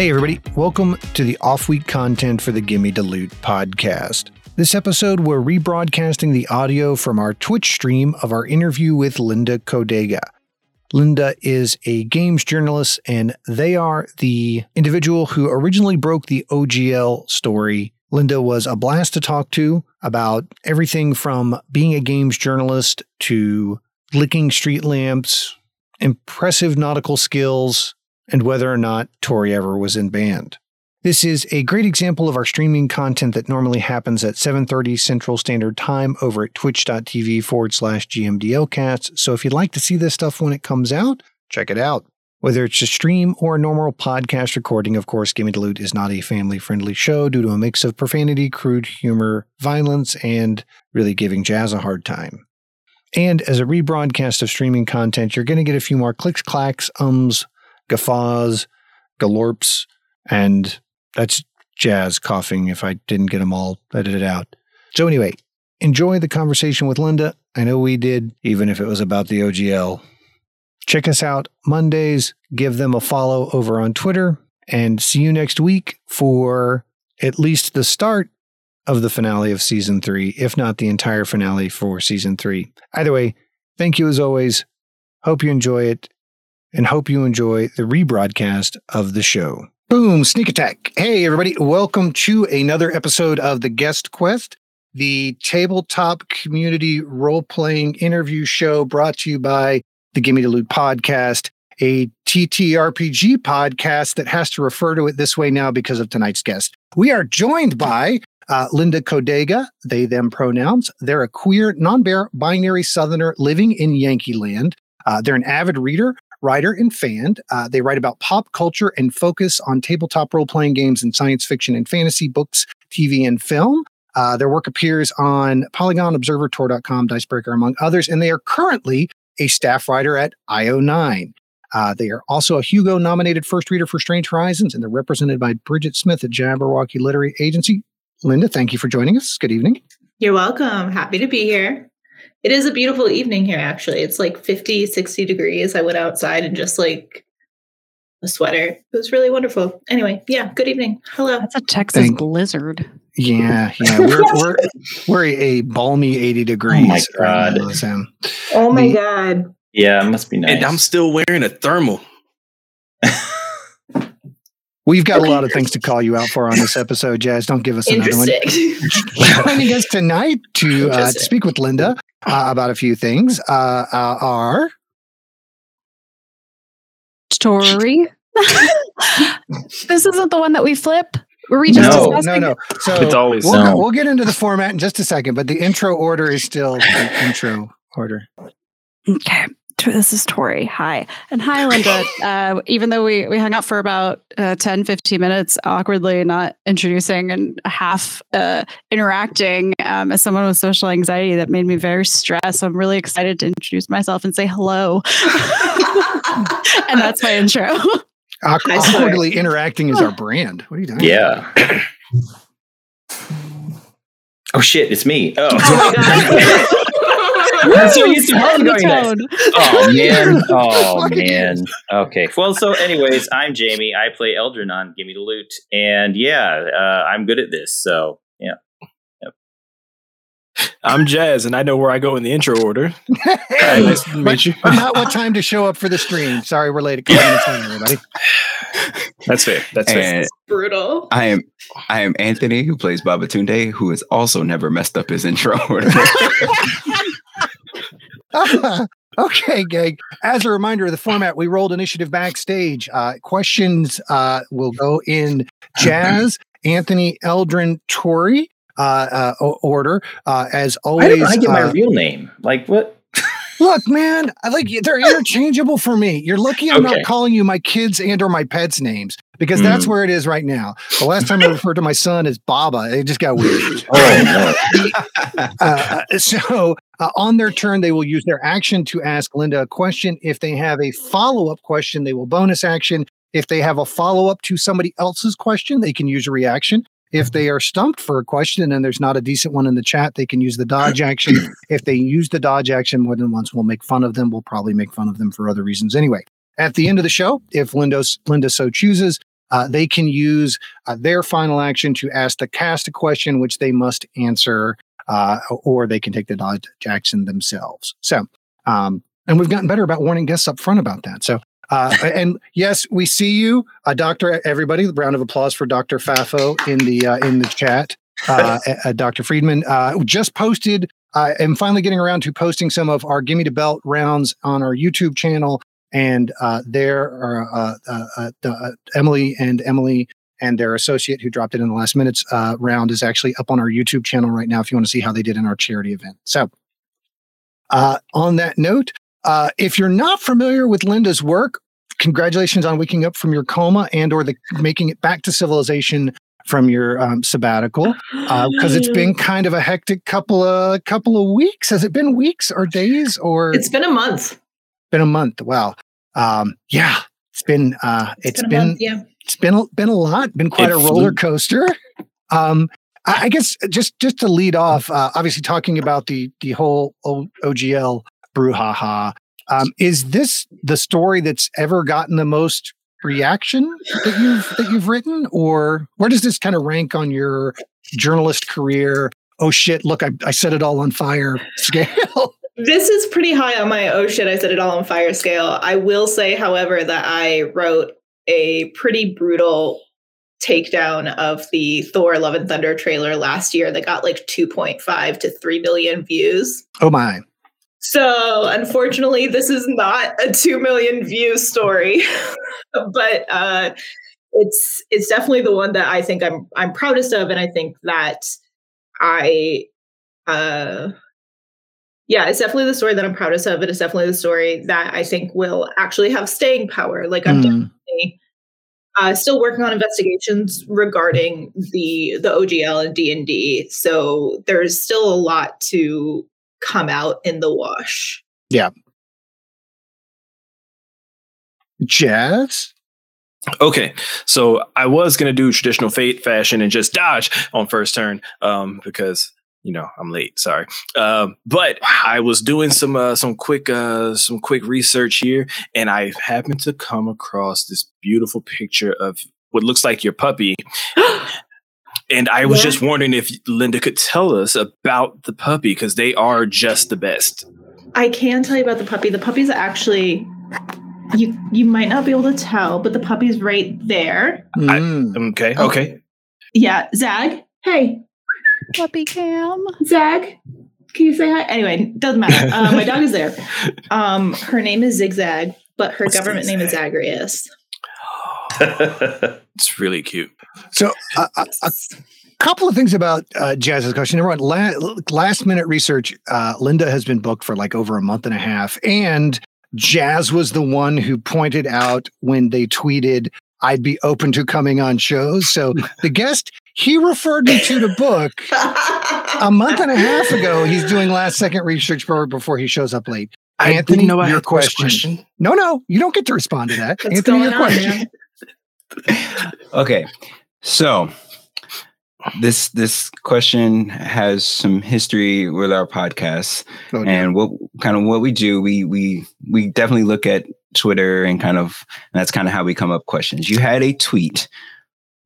Hey, everybody. Welcome to the off week content for the Gimme Loot podcast. This episode, we're rebroadcasting the audio from our Twitch stream of our interview with Linda Codega. Linda is a games journalist, and they are the individual who originally broke the OGL story. Linda was a blast to talk to about everything from being a games journalist to licking street lamps, impressive nautical skills, and whether or not Tori ever was in band. This is a great example of our streaming content that normally happens at 7.30 Central Standard Time over at twitch.tv forward slash GMDLcast. So if you'd like to see this stuff when it comes out, check it out. Whether it's a stream or a normal podcast recording, of course, Gimme the Loot is not a family friendly show due to a mix of profanity, crude humor, violence, and really giving Jazz a hard time. And as a rebroadcast of streaming content, you're going to get a few more clicks, clacks, ums, guffaws, galorps, and that's Jazz coughing if I didn't get them all edited out. So, anyway, enjoy the conversation with Linda. I know we did, even if it was about the OGL. Check us out Mondays, give them a follow over on Twitter, and see you next week for at least the start of the finale of season three, if not the entire finale for season three. Either way, thank you as always. Hope you enjoy it and hope you enjoy the rebroadcast of the show. Boom, sneak attack. Hey, everybody, welcome to another episode of The Guest Quest, the tabletop community role playing interview show brought to you by the Gimme the Loot podcast, a TTRPG podcast that has to refer to it this way now because of tonight's guest. We are joined by uh, Linda Codega, they, them pronouns. They're a queer, non binary Southerner living in Yankee land. Uh, they're an avid reader, writer, and fan. Uh, they write about pop culture and focus on tabletop role playing games and science fiction and fantasy books, TV, and film. Uh, their work appears on Polygon, Observer, Tor.com, Dicebreaker, among others, and they are currently a staff writer at IO9. Uh, they are also a Hugo nominated first reader for Strange Horizons, and they're represented by Bridget Smith at Jabberwocky Literary Agency. Linda, thank you for joining us. Good evening. You're welcome. Happy to be here. It is a beautiful evening here, actually. It's like 50, 60 degrees. I went outside and just like a sweater. It was really wonderful. Anyway, yeah, good evening. Hello. That's a Texas Thank- blizzard. Yeah, yeah. We're we're we're a, a balmy 80 degrees. Oh my god. oh my the, god. Yeah, it must be nice. And I'm still wearing a thermal. We've got okay. a lot of things to call you out for on this episode, Jazz. Don't give us another one. Joining us tonight to uh, speak with Linda uh, about a few things uh, uh are story. this isn't the one that we flip. Were we just no, discussing? No, no, So it's always we'll, no. we'll get into the format in just a second, but the intro order is still the intro order. Okay. This is Tori. Hi. And hi, Linda. Uh, even though we, we hung out for about uh, 10, 15 minutes, awkwardly not introducing and half uh, interacting um, as someone with social anxiety, that made me very stressed. So I'm really excited to introduce myself and say hello. and that's my intro. awkwardly interacting is our brand. What are you doing? Yeah. oh, shit. It's me. Oh. oh I'm so used to going next. Oh man. Oh man. Okay. Well, so anyways, I'm Jamie. I play Eldrin on Gimme the Loot, and yeah, uh, I'm good at this. So yeah. I'm Jazz, and I know where I go in the intro order. hey, nice to meet you. not what time to show up for the stream. Sorry, we're late. Time, everybody. That's fair. That's fair. brutal. I am I am Anthony, who plays Babatunde, who has also never messed up his intro order. Okay, gang. As a reminder of the format, we rolled initiative backstage. Uh, questions uh, will go in Jazz, Anthony, Eldrin, Tori uh, uh order. Uh, as always, I, I get my uh, real name. Like what? Look, man, I like they're interchangeable for me. You're lucky I'm okay. not calling you my kids and or my pets names because mm. that's where it is right now. The last time I referred to my son as Baba, it just got weird. oh, no. uh, so uh, on their turn, they will use their action to ask Linda a question. If they have a follow up question, they will bonus action. If they have a follow up to somebody else's question, they can use a reaction. If they are stumped for a question and there's not a decent one in the chat, they can use the dodge action. If they use the dodge action more than once, we'll make fun of them. We'll probably make fun of them for other reasons anyway. At the end of the show, if Linda, Linda so chooses, uh, they can use uh, their final action to ask the cast a question, which they must answer, uh, or they can take the dodge action themselves. So, um, and we've gotten better about warning guests up front about that. So, uh, and yes, we see you, uh, Doctor. Everybody, round of applause for Doctor Fafo in the uh, in the chat. Uh, uh, Dr. Friedman uh, just posted. I am finally getting around to posting some of our Gimme the Belt rounds on our YouTube channel, and uh, there are uh, uh, uh, Emily and Emily and their associate who dropped it in the last minutes uh, round is actually up on our YouTube channel right now. If you want to see how they did in our charity event, so uh, on that note, uh, if you're not familiar with Linda's work, congratulations on waking up from your coma and or the making it back to civilization from your um, sabbatical because uh, it's been kind of a hectic couple of couple of weeks. Has it been weeks or days or? It's been a month. Been a month. Wow. Um, yeah, it's been. Uh, it's it's been, been. month, yeah. It's been been a lot. Been quite It a roller coaster. Um, I I guess just just to lead off, uh, obviously talking about the the whole o- OGL brouhaha. Um, is this the story that's ever gotten the most reaction that you've that you've written, or where does this kind of rank on your journalist career? Oh shit! Look, I, I set it all on fire scale. This is pretty high on my oh shit, I set it all on fire scale. I will say, however, that I wrote a pretty brutal takedown of the Thor Love and Thunder trailer last year that got like 2.5 to 3 million views. oh my! So, unfortunately, this is not a 2 million view story, but uh it's it's definitely the one that I think I'm I'm proudest of and I think that I uh yeah, it's definitely the story that I'm proudest of. It is definitely the story that I think will actually have staying power. Like I'm Mm. Definitely uh, still working on investigations regarding the the OGL and D and D. So there's still a lot to come out in the wash. Yeah. Jazz. Okay, so I was gonna do traditional Fait fashion and just dodge on first turn, um, because you know I'm late. Sorry, um, but I was doing some uh, some quick uh, some quick research here, and I happened to come across this beautiful picture of what looks like your puppy. And I was Yeah. just wondering if Linda could tell us about the puppy because they are just the best. I can tell you about the puppy. The puppy's actually you you might not be able to tell, but the puppy's right there. Mm. Okay, Oh. okay. Yeah, Zag. Hey, Puppy cam. Zag. Can you say hi? Anyway, doesn't matter. Uh, my dog is there. Um, her name is Zigzag, but her What's government name is Zigzag? Zagreus. It's really cute. So uh, a, a couple of things about uh, Jazz's question. Number one, la- last minute research. Uh, Linda has been booked for like over a month and a half, and Jazz was the one who pointed out when they tweeted, "I'd be open to coming on shows." So the guest he referred me to the book a month and a half ago. He's doing last second research before he shows up late. I Anthony, didn't know I your had first question. No, no, you don't get to respond to that. What's Anthony, your on, question. man? Okay, so this this question has some history with our podcast, Oh, dear. and what kind of what we do. We we we definitely look at Twitter and kind of that's kind of how we come up questions. You had a tweet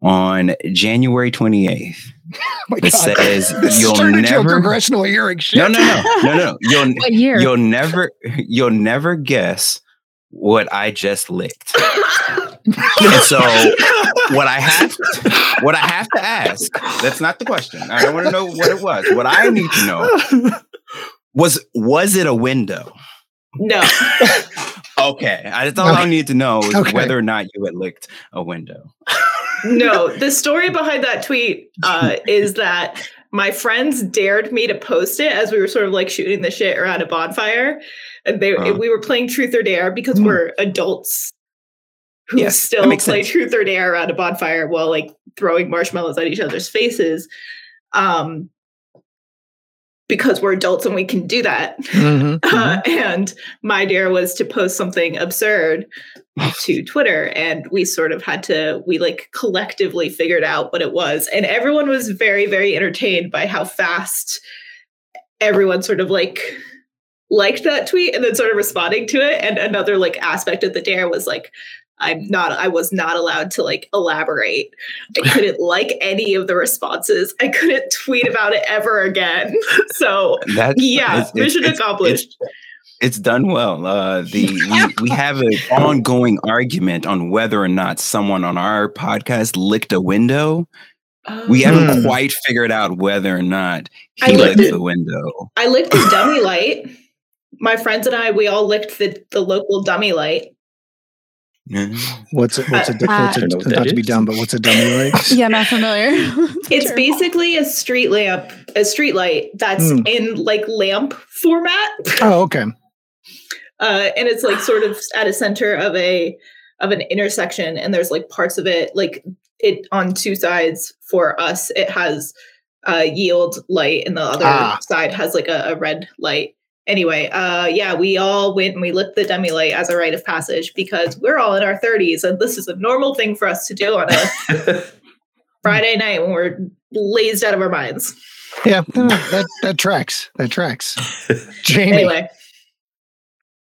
on January twenty eighth Oh my that God. says This you'll turned into a never. congressional hearing. Shit. No, no, no, no, no. You'll What year? you'll never you'll never guess what I just licked. And so what I have what I have to ask, that's not the question. I don't want to know what it was. What I need to know was was it a window? No. Okay. I- That's all I need to know is Okay. whether or not you had licked a window. No, the story behind that tweet uh, is that my friends dared me to post it as we were sort of like shooting the shit around a bonfire, and they Uh-huh. we were playing Truth or Dare because Hmm. we're adults who Yes, still play sense. Truth or Dare around a bonfire while like throwing marshmallows at each other's faces. Um, because we're adults and we can do that. Mhm, Uh, and my dare was to post something absurd to Twitter, and we sort of had to we like collectively figured out what it was, and everyone was very very entertained by how fast everyone sort of like liked that tweet and then sort of responding to it. And another like aspect of the dare was like I'm not I was not allowed to like elaborate. I couldn't like any of the responses. I couldn't tweet about it ever again. So That's yeah, it's- it's- mission it's- accomplished. It's, it's done well. Uh, the we, we have an ongoing argument on whether or not someone on our podcast licked a window. We haven't Hmm. quite figured out whether or not I he licked licked the window. I licked the dummy light. My friends and I, we all licked the, the local dummy light. What's a, what's a, what's a, I don't know that not to be is. dumb, but what's a dummy like? Yeah, not familiar. It's Sure. basically a street lamp, a street light that's Mm. in like lamp format. Oh, okay. uh, and it's like sort of at a center of a of an intersection and there's like parts of it like it on two sides for us it has uh yield light and the other Ah. side has like a, a red light anyway uh yeah we all went and we lit the dummy light as a rite of passage because we're all in our 30s and this is a normal thing for us to do on a friday night when we're lazed out of our minds Yeah, that that tracks. That tracks. Jamie. anyway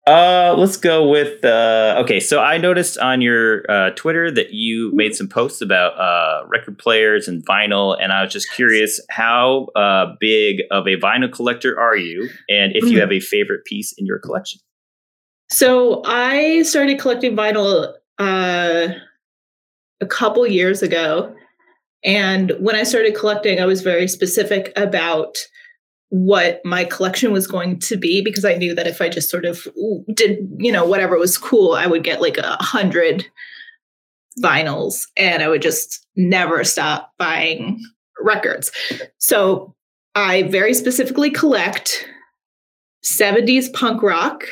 Uh, let's go with uh, okay. So I noticed on your uh, Twitter that you made some posts about uh, record players and vinyl, and I was just curious how uh, big of a vinyl collector are you, and if you Mm. have a favorite piece in your collection. So I started collecting vinyl uh, a couple years ago. And when I started collecting, I was very specific about what my collection was going to be because I knew that if I just sort of did, you know, whatever was cool, I would get like a hundred vinyls and I would just never stop buying records. So I very specifically collect 70s punk rock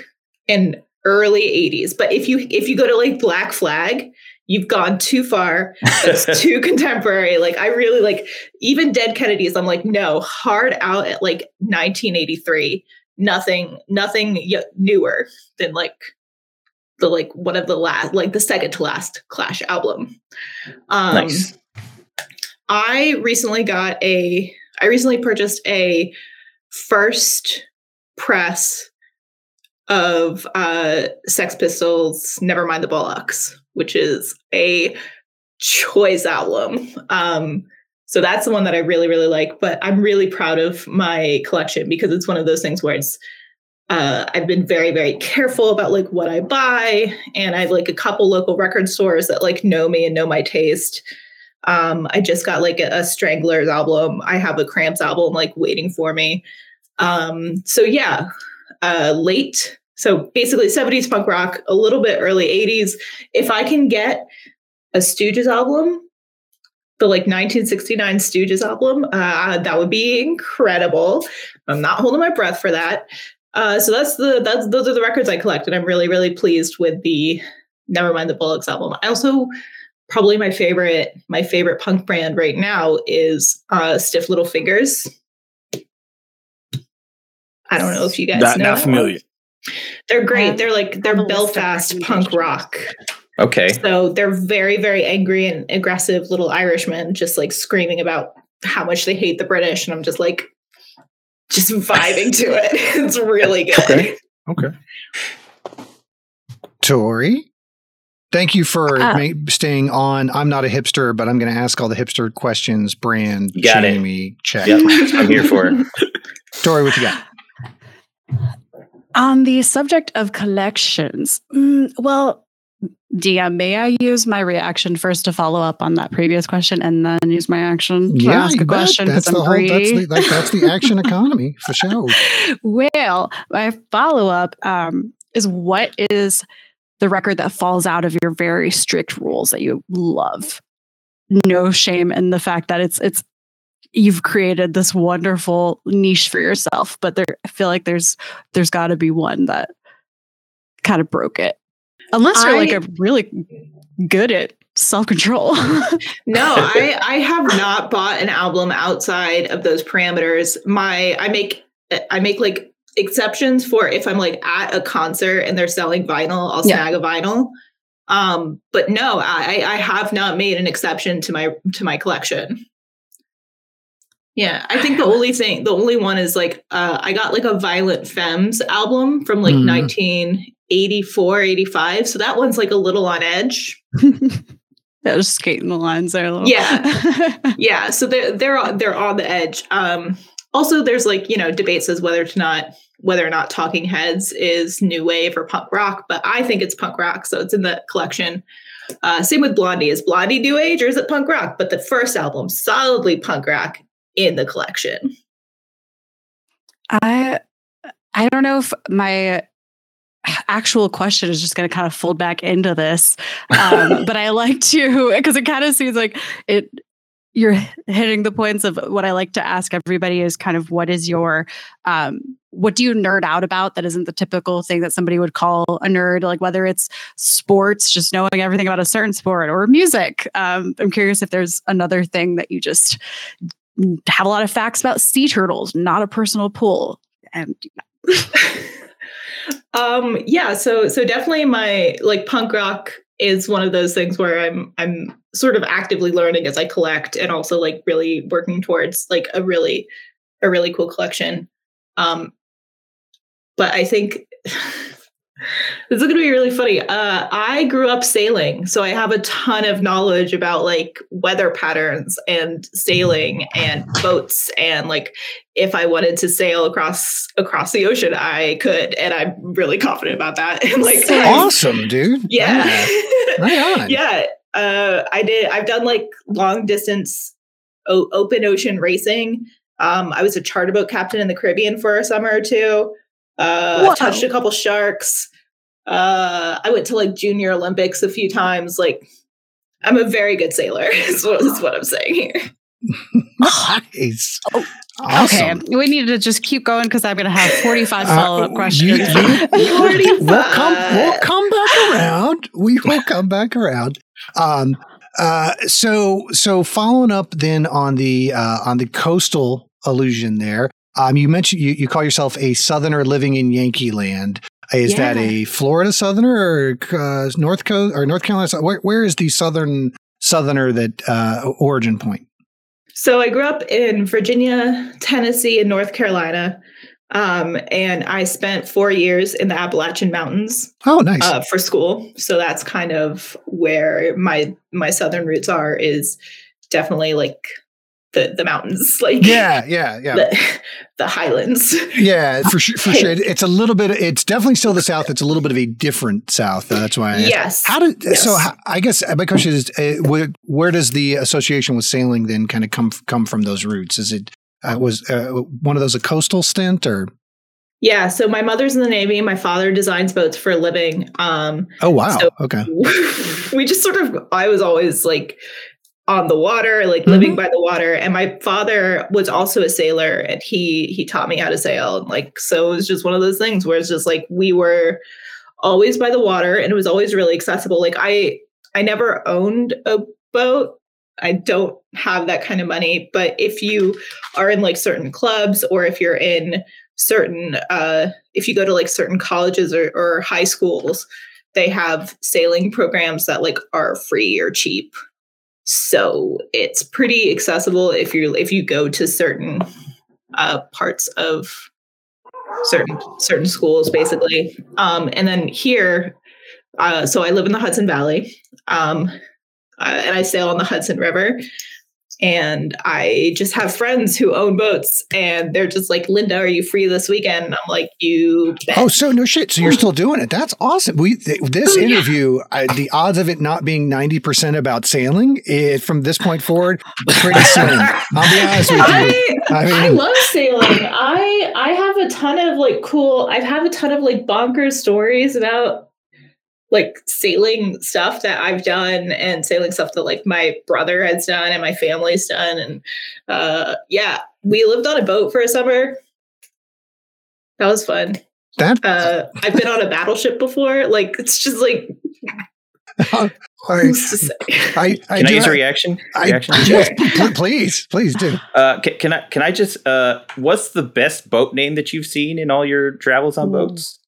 and early 80s but if you if you go to like black flag you've gone too far. It's too contemporary. Like i really like even dead kennedys i'm like no hard out at like 1983 nothing nothing y- newer than like the like one of the last like the second to last clash album. Um nice. I recently got a I recently purchased a first press of uh Sex Pistols "Never Mind the Bollocks, which is a choice album. Um so that's the one that I really really like, but I'm really proud of my collection because it's one of those things where it's uh, I've been very, very careful about like what I buy, and I have like a couple local record stores that like know me and know my taste. Um, I just got like a, a Stranglers album. I have a Cramps album like waiting for me. Um, so yeah, uh, late. So basically 70s punk rock, a little bit early 80s. If I can get a Stooges album, the like 1969 Stooges album, uh, that would be incredible. I'm not holding my breath for that. Uh, so that's the that's those are the records I collect, and I'm really really pleased with the Nevermind the Bollocks album. I also probably my favorite my favorite punk brand right now is uh Stiff Little Fingers. I don't know if you guys Not, know. not familiar. They're great. They're like they're have a list of Belfast punk rock. Okay. So they're very very angry and aggressive little Irishmen, just like screaming about how much they hate the British, and I'm just like just vibing to it. It's really good. Okay. Okay. Tori. Thank you for Ah. ma- staying on. I'm not a hipster, but I'm going to ask all the hipster questions. Brand, You got it. Check. Yep. I'm here for it. Tori, what you got? On the subject of collections, mm, well, DM, may I use my reaction first to follow up on that previous question and then use my action to ask a question? That's the I'm whole. That's the, that, that's the action economy for sure. well, my follow up um, is what is the record that falls out of your very strict rules that you love? No shame in the fact that it's it's you've created this wonderful niche for yourself, but there I feel like there's there's got to be one that kind of broke it. Unless you're like a really good at self control. No, I I have not bought an album outside of those parameters. My I make I make like exceptions for if I'm like at a concert and they're selling vinyl, I'll Yeah. snag a vinyl. Um, but no, I I have not made an exception to my to my collection. Yeah, I think the only thing, the only one is like uh, I got like a Violent Femmes album from like Mhm. 84, 85. So that one's like a little on edge. Yeah, just skating the lines there a little. Yeah. yeah. So they're they're on, they're on the edge. Um, also, there's like you know debates as whether to not whether or not Talking Heads is new wave or punk rock, but I think it's punk rock, so it's in the collection. Uh, same with Blondie. Is Blondie new age or is it punk rock? But the first album, solidly punk rock in the collection. I I don't know if my actual question is just going to kind of fold back into this. Um, but I like to, because it kind of seems like it, you're hitting the points of what I like to ask everybody is kind of what is your, um, what do you nerd out about that isn't the typical thing that somebody would call a nerd, like whether it's sports, just knowing everything about a certain sport or music. Um, I'm curious if there's another thing that you just have a lot of facts about sea turtles, not a personal pool. And um yeah so so definitely my like punk rock is one of those things where i'm i'm sort of actively learning as i collect and also like really working towards like a really a really cool collection um but i think this is going to be really funny. Uh, I grew up sailing, so I have a ton of knowledge about like weather patterns and sailing and boats and like if I wanted to sail across across the ocean, I could, and I'm really confident about that. And like, awesome, dude. Yeah, right on. yeah. Uh, I did. I've done like long distance o- open ocean racing. Um, I was a charter boat captain in the Caribbean for a summer or two. Uh, touched a couple sharks. Uh, I went to like junior Olympics a few times. Like, I'm a very good sailor. is, what, is what I'm saying here. nice. Oh, awesome. Okay, we need to just keep going because I'm going to have 45 follow up uh, questions. You, you, we'll come. We'll come back around. We will come back around. Um. Uh. So so following up then on the uh on the coastal illusion there. Um. You mentioned you you call yourself a Southerner living in Yankee Land. Is yeah. that a Florida Southerner or uh, North Coast or North Carolina? Where, where is the Southern Southerner that uh, origin point? So I grew up in Virginia, Tennessee, and North Carolina. Um, and I spent four years in the Appalachian Mountains. Oh, nice uh, for school. So that's kind of where my my southern roots are. Is definitely like the the mountains like yeah yeah yeah the, the highlands yeah for sure for sure it's a little bit it's definitely still the south it's a little bit of a different south uh, that's why I yes how did yes. so how, i guess my question is uh, where, where, does the association with sailing then kind of come come from those roots is it uh, was uh, one of those a coastal stint or yeah, so my mother's in the Navy. My father designs boats for a living. Um, oh wow! So okay. We just sort of. I was always like on the water, like mm-hmm. living by the water. And my father was also a sailor and he he taught me how to sail. And like so it was just one of those things where it's just like we were always by the water and it was always really accessible. Like I I never owned a boat. I don't have that kind of money, but if you are in like certain clubs or if you're in certain uh if you go to like certain colleges or, or high schools, they have sailing programs that like are free or cheap so it's pretty accessible if you if you go to certain uh, parts of certain certain schools, basically. Um, and then here, uh, so I live in the Hudson Valley, um, uh, and I sail on the Hudson River and I just have friends who own boats, and they're just like, "Linda, are you free this weekend?" I'm like, "You." Bet. Oh, so no shit. So you're still doing it? That's awesome. We th- this oh, interview, yeah. I, the odds of it not being ninety percent about sailing, it, from this point forward, pretty slim. I'll be honest with you. I, I, mean, I love sailing. I I have a ton of like cool. I have a ton of like bonkers stories about like sailing stuff that I've done and sailing stuff that like my brother has done and my family's done. And uh yeah, we lived on a boat for a summer. That was fun. That uh I've been on a battleship before. Like it's just like I, I, I, can I use a reaction? reaction? I, please, please do. Uh, can, can, I? Can I just? Uh, what's the best boat name that you've seen in all your travels on boats?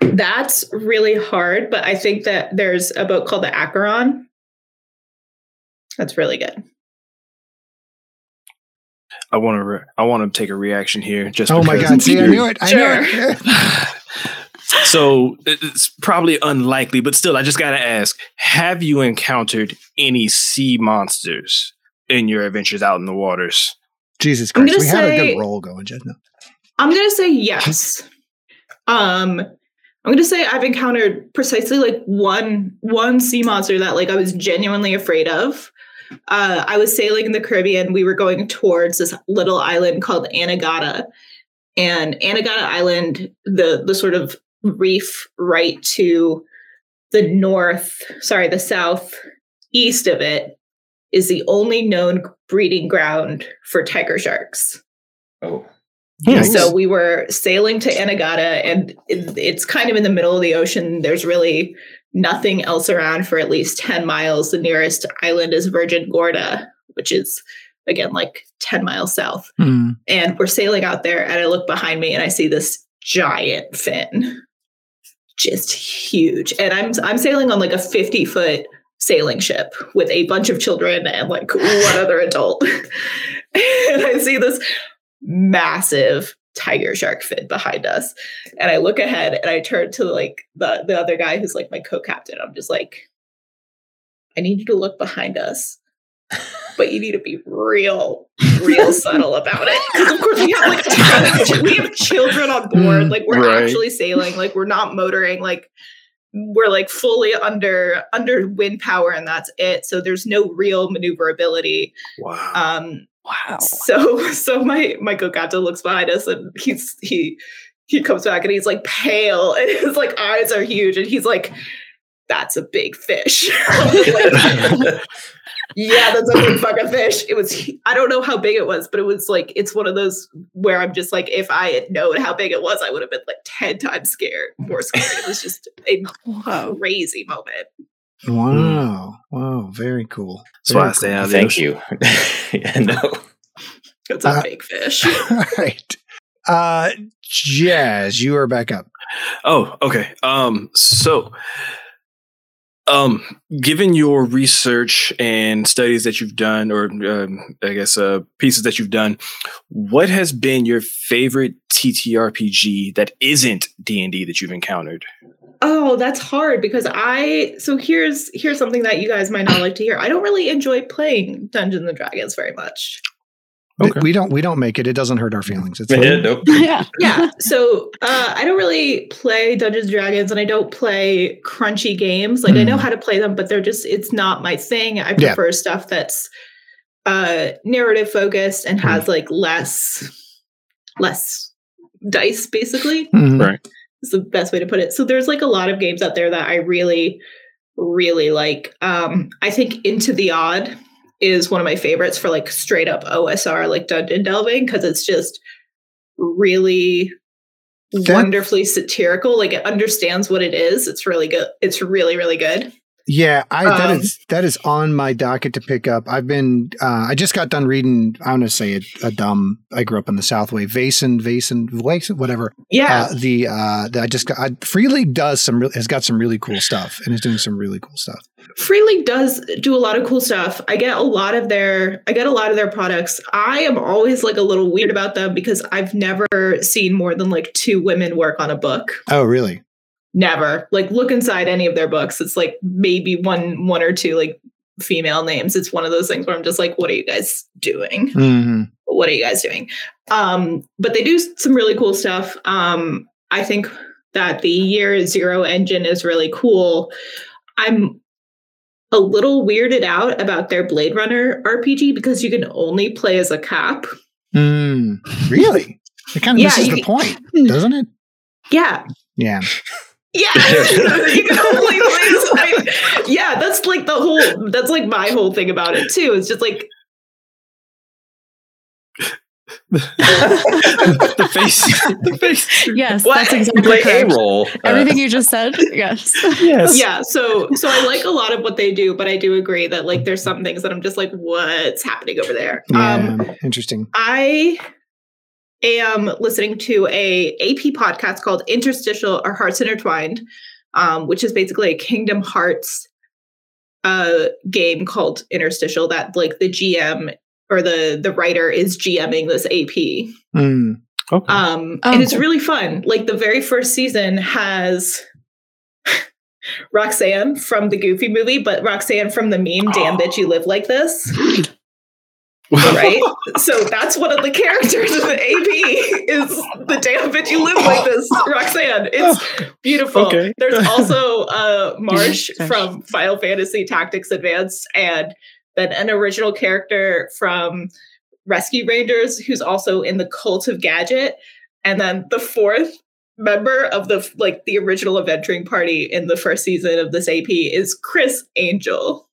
That's really hard, but I think that there's a boat called the Acheron. That's really good. I want to. Re- I want to take a reaction here. Just oh my god! See, I knew it. I sure. knew it. so it's probably unlikely, but still, I just gotta ask: Have you encountered any sea monsters in your adventures out in the waters? Jesus Christ, gonna we have a good roll going, Jen. No. I'm gonna say yes. Um, I'm gonna say I've encountered precisely like one one sea monster that like I was genuinely afraid of. Uh, I was sailing in the Caribbean. We were going towards this little island called Anegada, and Anegada Island, the the sort of reef right to the north, sorry, the south east of it, is the only known breeding ground for tiger sharks. Oh. Yikes. So we were sailing to Anegada, and it's kind of in the middle of the ocean. There's really nothing else around for at least 10 miles. The nearest island is Virgin Gorda, which is, again, like 10 miles south. Hmm. And we're sailing out there, and I look behind me and I see this giant fin, just huge. And I'm I'm sailing on like a 50 foot sailing ship with a bunch of children and like one other adult. and I see this massive tiger shark fin behind us. And I look ahead and I turn to like the the other guy who's like my co-captain. I'm just like, I need you to look behind us. But you need to be real, real subtle about it. Because of course we have like tons- we have children on board. Mm, Like we're right. actually sailing. Like we're not motoring. Like we're like fully under under wind power, and that's it. So there's no real maneuverability. Wow. Um, Wow. so so my my co-captain looks behind us and he's he he comes back and he's like pale and his like eyes are huge and he's like that's a big fish like, yeah that's a big fucking fish it was i don't know how big it was but it was like it's one of those where i'm just like if i had known how big it was i would have been like 10 times scared more scared it was just a Wow. crazy moment Wow. Wow. Very cool. That's why I Very stay cool. out of the Thank ocean. you. yeah, no. it's a Uh, big fish All right. Uh, Jazz, you are back up. Oh, okay. Um, so, um, given your research and studies that you've done, or um, I guess uh, pieces that you've done, what has been your favorite TTRPG that isn't D and D that you've encountered? Oh, that's hard because I so here's here's something that you guys might not like to hear. I don't really enjoy playing Dungeons and Dragons very much. Okay. We don't we don't make it. It doesn't hurt our feelings. It's Yeah, nope. yeah. Yeah, so uh, I don't really play Dungeons and Dragons, and I don't play crunchy games. Like I know Mhm. how to play them, but they're just it's not my thing. I Yeah. prefer stuff that's uh, narrative focused and has like less less dice, basically. Mhm. Right. Is the best way to put it. So there's like a lot of games out there that I really, really like. Um, I think Into the Odd is one of my favorites for like straight up OSR, like dungeon delving, because it's just really wonderfully satirical. Like it understands what it is. It's really good. It's really, really good. Yeah, I that Um, is that is on my docket to pick up. I've been uh, I just got done reading. I'm going to say it a dumb. I grew up in the South Way. Vason, Vason, Vason, whatever. Yeah. Uh, the uh, the, I just got I, Free League does some has got some really cool stuff and is doing some really cool stuff. Free League does do a lot of cool stuff. I get a lot of their I get a lot of their products. I am always like a little weird about them because I've never seen more than like two women work on a book. Oh, really? Never. Like look inside any of their books. It's like maybe one one or two like female names. It's one of those things where I'm just like, what are you guys doing? hmm What are you guys doing? Um, but they do some really cool stuff. Um, I think that the year zero engine is really cool. I'm a little weirded out about their Blade Runner RPG because you can only play as a cop. Mm, really? It kind of Yeah, misses the can- point, doesn't it? Yeah, Yeah. Yeah, you can only play like, yeah. That's like the whole. That's like my whole thing about it too. It's just like the face, the face. Yes, What? that's exactly play a correct. roll. Everything you just said. Yes. Yes. yeah. So so I like a lot of what they do, but I do agree that like there's some things that I'm just like, what's happening over there? Yeah. Um, Interesting. I am listening to a AP podcast called Interstitial or Hearts Intertwined, um, which is basically a Kingdom Hearts uh, game called Interstitial that like the GM or the the writer is GMing this AP. Mm. Okay. Um, Oh, and it's cool. really fun. Like the very first season has Roxanne from the Goofy movie, but Roxanne from the meme "Damn bitch, you live like this." right? so that's one of the characters in the AP is the damn bitch you live like this, Roxanne. It's beautiful. Okay. There's also uh Marche from Final Fantasy Tactics Advance and then an original character from Rescue Rangers who's also in the Cult of Gadget. And then the fourth member of the like the original adventuring party in the first season of this AP is Criss Angel.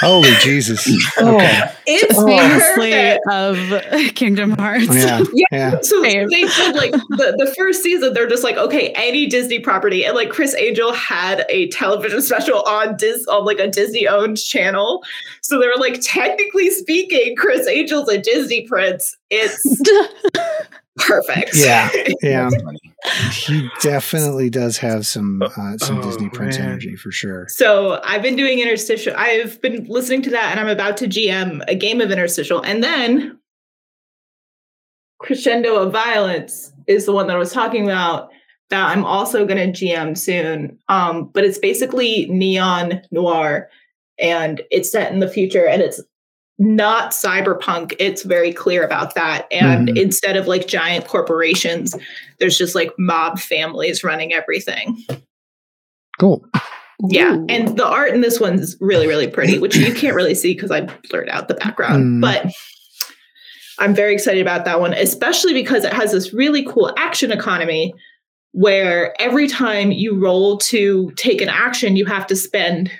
Holy Jesus. Oh. Okay. It's Famously perfect. of Kingdom Hearts. Yeah. Yeah. So Same. they did like the, the first season, they're just like, okay, any Disney property. And like Criss Angel had a television special on Dis on like a Disney owned channel. So they were like, technically speaking, Criss Angel's a Disney prince. It's perfect. Yeah. Yeah. That's funny. He definitely does have some uh, some Oh, Disney Prince man. energy for sure. So I've been doing interstitial. I've been listening to that and I'm about to GM a game of interstitial. And then Crescendo of Violence is the one that I was talking about that I'm also going to GM soon. Um, but it's basically neon noir and it's set in the future and it's not cyberpunk. It's very clear about that. And Mhm. instead of like giant corporations, there's just like mob families running everything. Cool. Yeah, Ooh. and the art in this one's really, really pretty, which you can't really see because I blurred out the background. Mm. But I'm very excited about that one, especially because it has this really cool action economy where every time you roll to take an action, you have to spend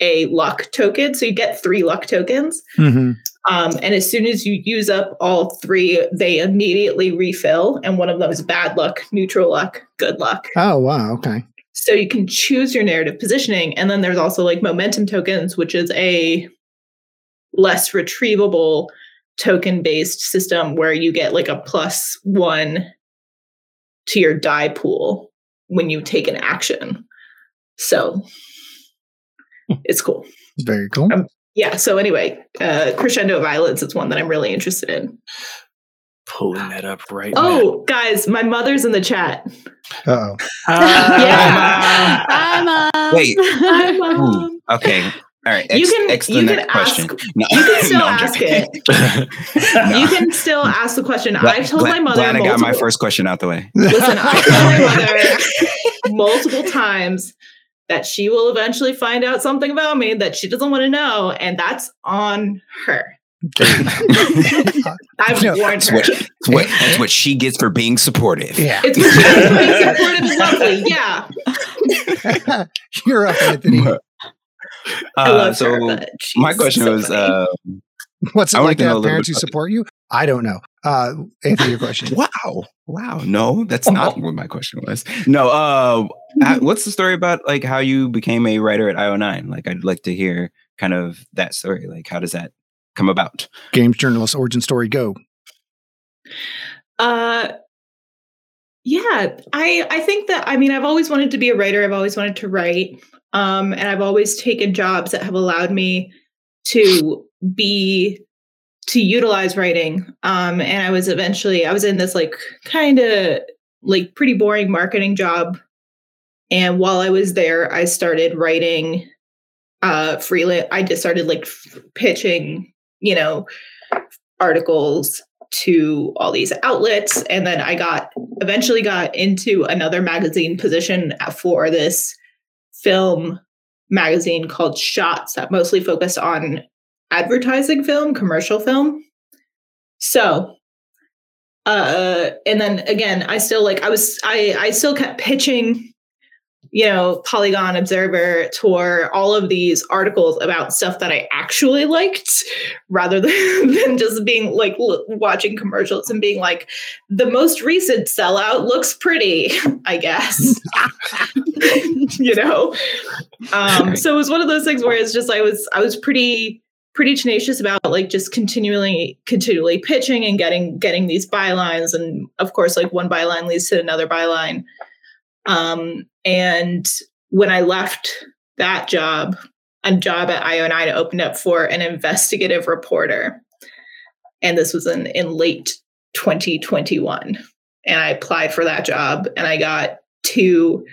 a luck token. So you get three luck tokens. hmm Um, and as soon as you use up all three, they immediately refill. And one of them is bad luck, neutral luck, good luck. Oh wow. Okay. So you can choose your narrative positioning. And then there's also like momentum tokens, which is a less retrievable token based system where you get like a plus one to your die pool when you take an action. So it's cool. Very cool. Um, Yeah. So anyway, uh, Crescendo Violence is one that I'm really interested in. Pulling that up right now. Oh, guys, my mother's in the chat. Uh oh. Yeah. Hi, Mom. Wait. Hi, Ooh, Mom. okay. All right. You can- X the you next can question. ask- No, you can still no, ask joking. it. You can still ask the question. Glad- I've told glad- my mother Glad I got my first question out the way. Listen, I've told my mother multiple times that she will eventually find out something about me that she doesn't want to know, and that's on her. I've No, warned That's her. what, that's what, that's what she gets for being supportive. yeah. It's what she does for being supportive and lovely. Yeah, You're up, Anthony. I Uh, love so her. But she's my question so was, uh, What's it I like to to know a have parents who support you? I don't know. Uh, Anthony, your question. wow, wow. No, that's not what my question was. No. Uh, how- what's the story about like how you became a writer at IO9? Like, I'd like to hear kind of that story. Like, how does that come about? Games journalist origin story. Go. Uh yeah, I I think that I mean I've always wanted to be a writer. I've always wanted to write. Um and I've always taken jobs that have allowed me to be to utilize writing. Um and I was eventually I was in this like kind of like pretty boring marketing job. And while I was there, I started writing uh freelance I just started like f- pitching, you know, articles to all these outlets and then i got eventually got into another magazine position for this film magazine called shots that mostly focused on advertising film commercial film. So uh and then again i still like i was i i still kept pitching you know polygon observer Tor all of these articles about stuff that i actually liked rather than, than just being like l- watching commercials and being like the most recent sellout looks pretty i guess. You know? Um so it was one of those things where it's just i was i was pretty pretty tenacious about like just continually continually pitching and getting getting these bylines. And of course like one byline leads to another byline. Um and when i left that job a job at io9 opened up for an investigative reporter. And this was in in late 2021. And I applied for that job and I got two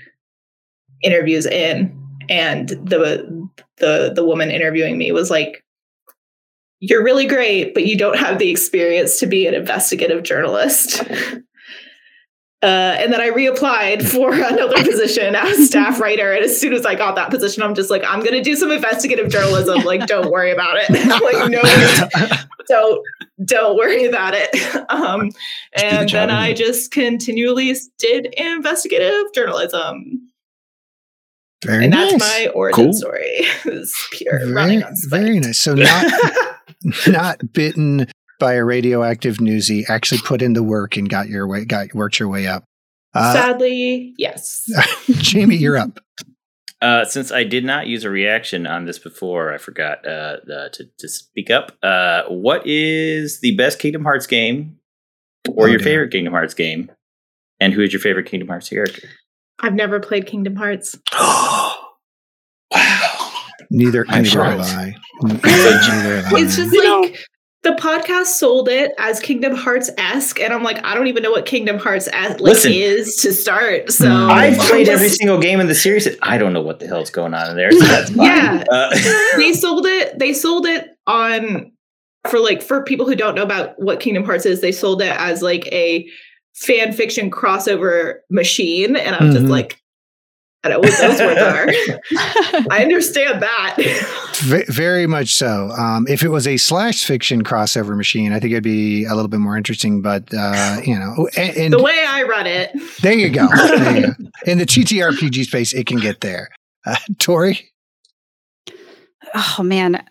interviews in. And the the the woman interviewing me was like you're really great but you don't have the experience to be an investigative journalist uh, and then I reapplied for another position as staff writer. And as soon as I got that position, I'm just like, I'm going to do some investigative journalism. Like, don't worry about it. like, no, don't, don't worry about it. Um, and then I just continually did investigative journalism. Very and nice. that's my origin Cool. story. It's pure very, running on very nice. So not not bitten by a radioactive newsie, actually put in the work and got your way got worked your way up. Uh, Sadly, yes. Jamie, you're up. Uh, since I did not use a reaction on this before, I forgot uh, uh, to, to speak up. Uh, what is the best Kingdom Hearts game or Oh, your dear. favorite Kingdom Hearts game? And who is your favorite Kingdom Hearts character? I've never played Kingdom Hearts. wow. Neither, I'm neither have. I. Neither have I. It's just You know- like the podcast sold it as Kingdom Hearts esque, and I'm like, I don't even know what Kingdom Hearts es- like Listen. is to start. So Mm. I've played just- every single game in the series. and I don't know what the hell's going on in there. So that's fine. Yeah. Uh, they sold it. They sold it on for like for people who don't know about what Kingdom Hearts is. They sold it as like a fan fiction crossover machine, and I'm just Mhm. like, I know what those words are. I understand that. V- very much so. Um, if it was a slash fiction crossover machine, I think it'd be a little bit more interesting. But uh, you know, and, and the way I run it. there you go. There you go. In the TTRPG space, it can get there. Uh, Tori, oh man,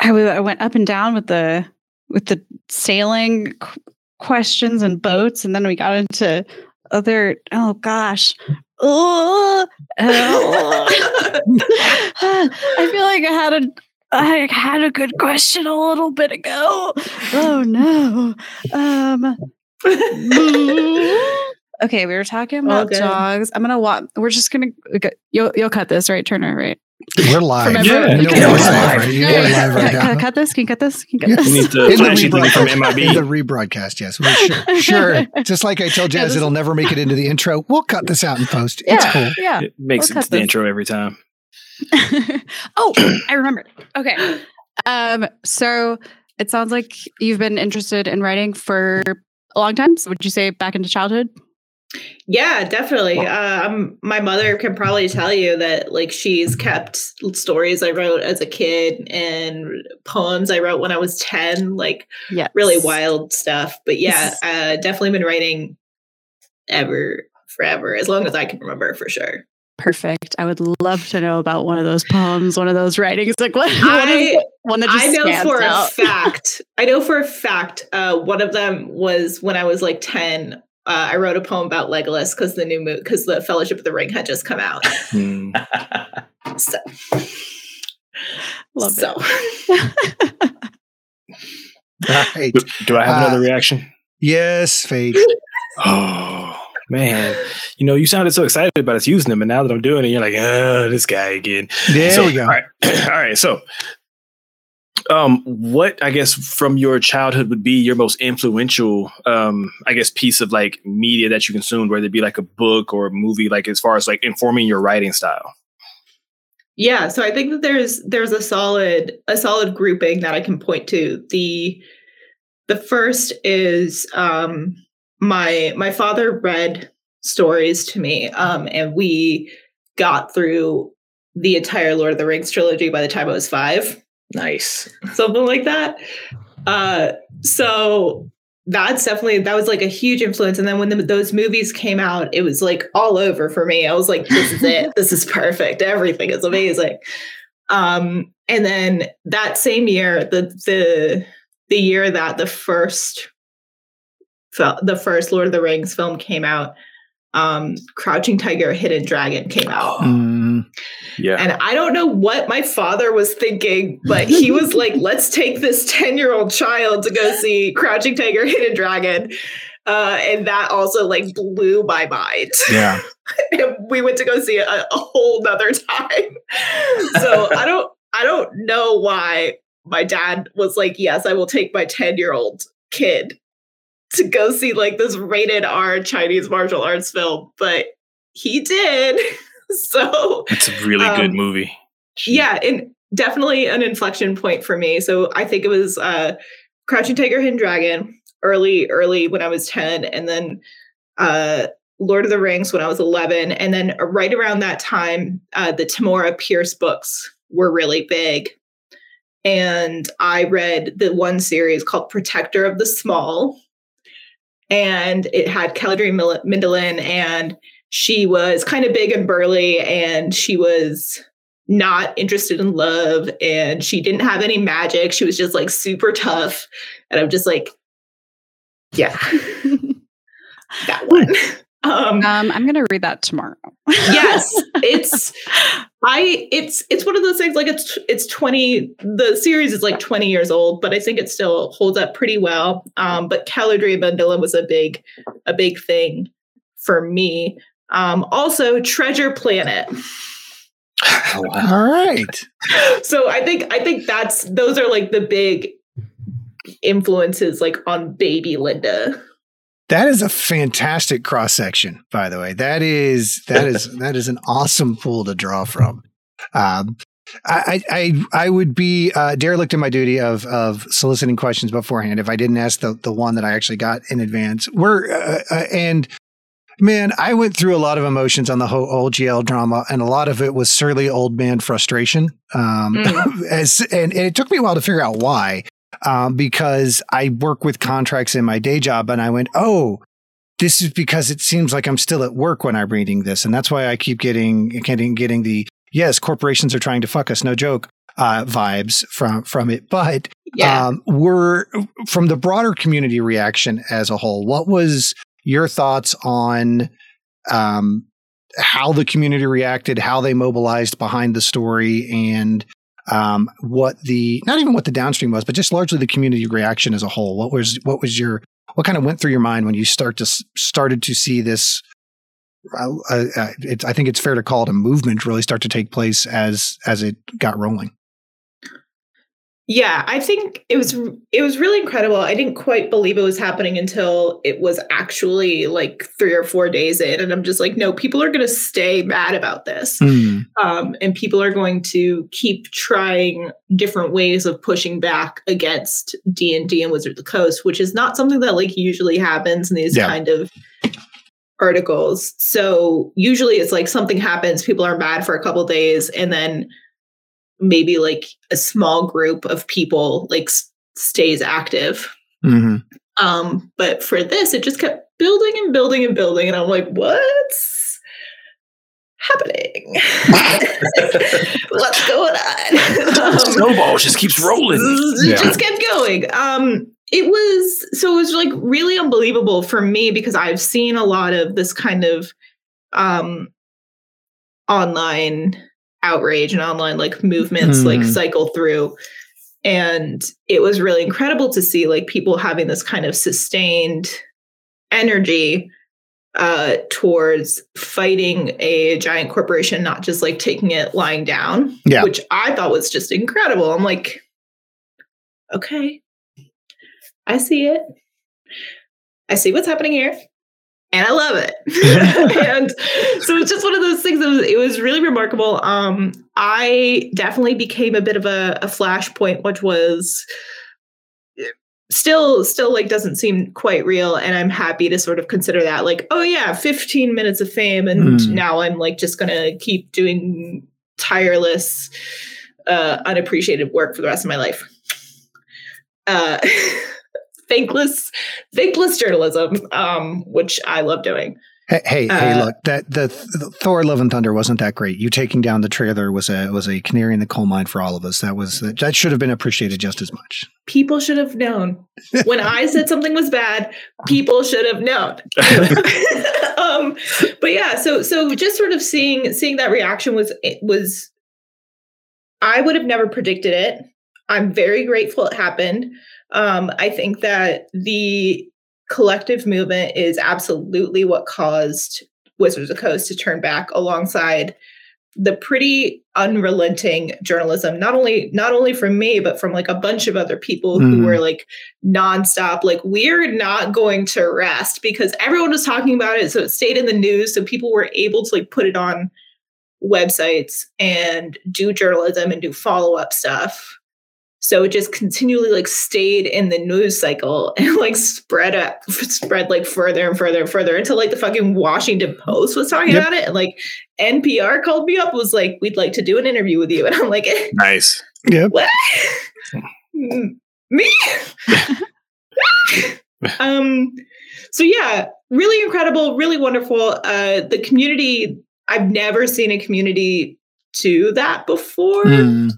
I went up and down with the with the sailing qu- questions and boats, and then we got into other. Oh gosh. Oh, I feel like I had a I had a good question a little bit ago. Oh no. Um Okay, we were talking about dogs. I'm gonna walk. We're just gonna. okay, You'll you'll cut this, right, Turner? Right? We're live. From everyone- You know Yeah, we're we're live, live. right? Yeah, we're yeah, live right now. cut, cut this. Can you cut this? Can you cut this? We need the In the flashy from rebroadcast, in the rebroadcast, yes. Well, sure, sure. Just like I told Jazz, this- it'll never make it into the intro. We'll cut this out in post. It's Yeah, cool. yeah. It makes We'll it to the this. intro every time. oh, I remembered. Okay. Um, so it sounds like you've been interested in writing for a long time. So would you say back into childhood? Yeah, definitely. Um, my mother can probably tell you that like she's kept stories I wrote as a kid and poems I wrote when I was 10, like Yeah. really wild stuff. But yeah, uh, definitely been writing ever, forever, as long as I can remember for sure. Perfect. I would love to know about one of those poems, one of those writings. Like what, I, one that just I know for out? a fact, I know for a fact, uh, one of them was when I was like 10. Uh, I wrote a poem about Legolas because the new movie, because the Fellowship of the Ring had just come out. Hmm. So, Love so. it. All right. Do, do I have Uh, another reaction? Yes, Fait. Oh man, you know you sounded so excited about us using them, and now that I'm doing it, you're like, oh, this guy again. There so, we go. All right, all right. So, um, what I guess from your childhood would be your most influential, um, I guess, piece of like media that you consumed, whether it be like a book or a movie, like as far as like informing your writing style. Yeah, so I think that there's there's a solid a solid grouping that I can point to. The the first is um my my father read stories to me um and we got through the entire Lord of the Rings trilogy by the time I was 5 nice. something like that. Uh, so that's definitely that was like a huge influence. And then when the, those movies came out, it was like all over for me. I was like, this is it. this is perfect. Everything is amazing. Um, and then that same year, the the the year that the first the first Lord of the Rings film came out, um, Crouching Tiger, Hidden Dragon came out. Mm, Yeah. And I don't know what my father was thinking, but he was like, let's take this 10 year old child to go see Crouching Tiger, Hidden Dragon. Uh, and that also like blew my mind. yeah. And we went to go see it a, a whole nother time. So I don't, I don't know why my dad was like, yes, I will take my 10 year old kid to go see like this rated R Chinese martial arts film, but he did. so it's a really um, good movie. Yeah, and definitely an inflection point for me. So I think it was uh Crouching Tiger, Hidden Dragon, early, early when I was 10, and then uh Lord of the Rings when I was 11. And then right around that time, uh, the Tamora Pierce books were really big. And I read the one series called Protector of the Small. And it had Keledrene Mindelan, and she was kind of big and burly, and she was not interested in love, and she didn't have any magic. She was just like super tough. And I'm just like, yeah, that one. Um, um, I'm gonna read that tomorrow. yes, it's I it's it's one of those things like it's it's 20 the series is like 20 years old, but I think it still holds up pretty well. Um, but Keledrene Mindelan was a big a big thing for me. Um, also Treasure Planet. Oh, wow. All right. So I think I think that's those are like the big influences like on baby Linda. That is a fantastic cross section, by the way. That is that is that is an awesome pool to draw from. Um, I, I I would be uh, derelict in my duty of of soliciting questions beforehand if I didn't ask the the one that I actually got in advance. We're uh, uh, and man, I went through a lot of emotions on the whole OGL drama, and a lot of it was surly old man frustration. Um, mm. as and, and it took me a while to figure out why um, because I work with contracts in my day job and I went, oh, this is because it seems like I'm still at work when I'm reading this. And that's why I keep getting, getting, getting the, yes, corporations are trying to fuck us, no joke, uh, vibes from, from it. But, yeah. um, we're from the broader community reaction as a whole, what was your thoughts on, um, how the community reacted, how they mobilized behind the story and, um, what the not even what the downstream was, but just largely the community reaction as a whole. What was what was your what kind of went through your mind when you start to started to see this? Uh, uh, I think it's fair to call it a movement really start to take place as as it got rolling. Yeah, I think it was it was really incredible. I didn't quite believe it was happening until it was actually like three or four days in, and I'm just like, no, people are going to stay mad about this, mm. um, and people are going to keep trying different ways of pushing back against D and D and Wizard of the Coast, which is not something that like usually happens in these yeah. kind of articles. So usually it's like something happens, people are mad for a couple days, and then maybe like a small group of people like s- stays active. Mm-hmm. Um, but for this, it just kept building and building and building, and I'm like, what's happening? What's going on? um, Snowball just keeps rolling. Yeah. just kept going. Um, it was so it was like really unbelievable for me because I've seen a lot of this kind of um online outrage and online like movements mm. like hmm. cycle through and it was really incredible to see like people having this kind of sustained energy uh towards fighting a giant corporation not just like taking it lying down yeah. which i thought was just incredible i'm like okay i see it i see what's happening here and I love it. and so it's just one of those things that was, it was really remarkable. Um, I definitely became a bit of a, a flashpoint, which was eh, still still like doesn't seem quite real and i'm happy to sort of consider that like oh yeah 15 minutes of fame and mm. now i'm like just gonna keep doing tireless uh unappreciated work for the rest of my life uh thankless, thankless journalism, um, which I love doing. Hey, hey, uh, hey, look, that the, the, Thor Love and Thunder wasn't that great. You taking down the trailer was a was a canary in the coal mine for all of us. That was that should have been appreciated just as much. People should have known. when I said something was bad, people should have known. um, but yeah, so so just sort of seeing seeing that reaction was was I would have never predicted it. I'm very grateful it happened. Um, I think that the collective movement is absolutely what caused Wizards of the Coast to turn back alongside the pretty unrelenting journalism not only not only from me but from like a bunch of other people who Mhm. were like nonstop like we're not going to rest because everyone was talking about it so it stayed in the news so people were able to like put it on websites and do journalism and do follow-up stuff so it just continually like stayed in the news cycle and like spread up spread like further and further and further until like the fucking washington post was talking Yep. about it and like npr called me up was like we'd like to do an interview with you and i'm like Nice. Yep. what me um so yeah really incredible really wonderful uh the community i've never seen a community do that before Mm.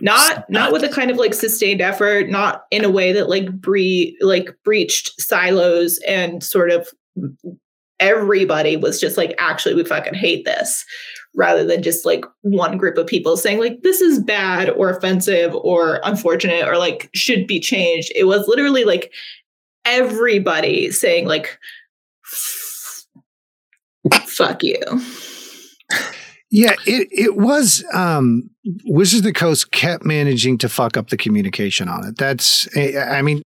Not not with a kind of like sustained effort not in a way that like bre- like breached silos and sort of everybody was just like actually we fucking hate this rather than just like one group of people saying like this is bad or offensive or unfortunate or like should be changed. It was literally like everybody saying like fuck you Yeah, it it was um Wizards of the Coast kept managing to fuck up the communication on it. That's I I mean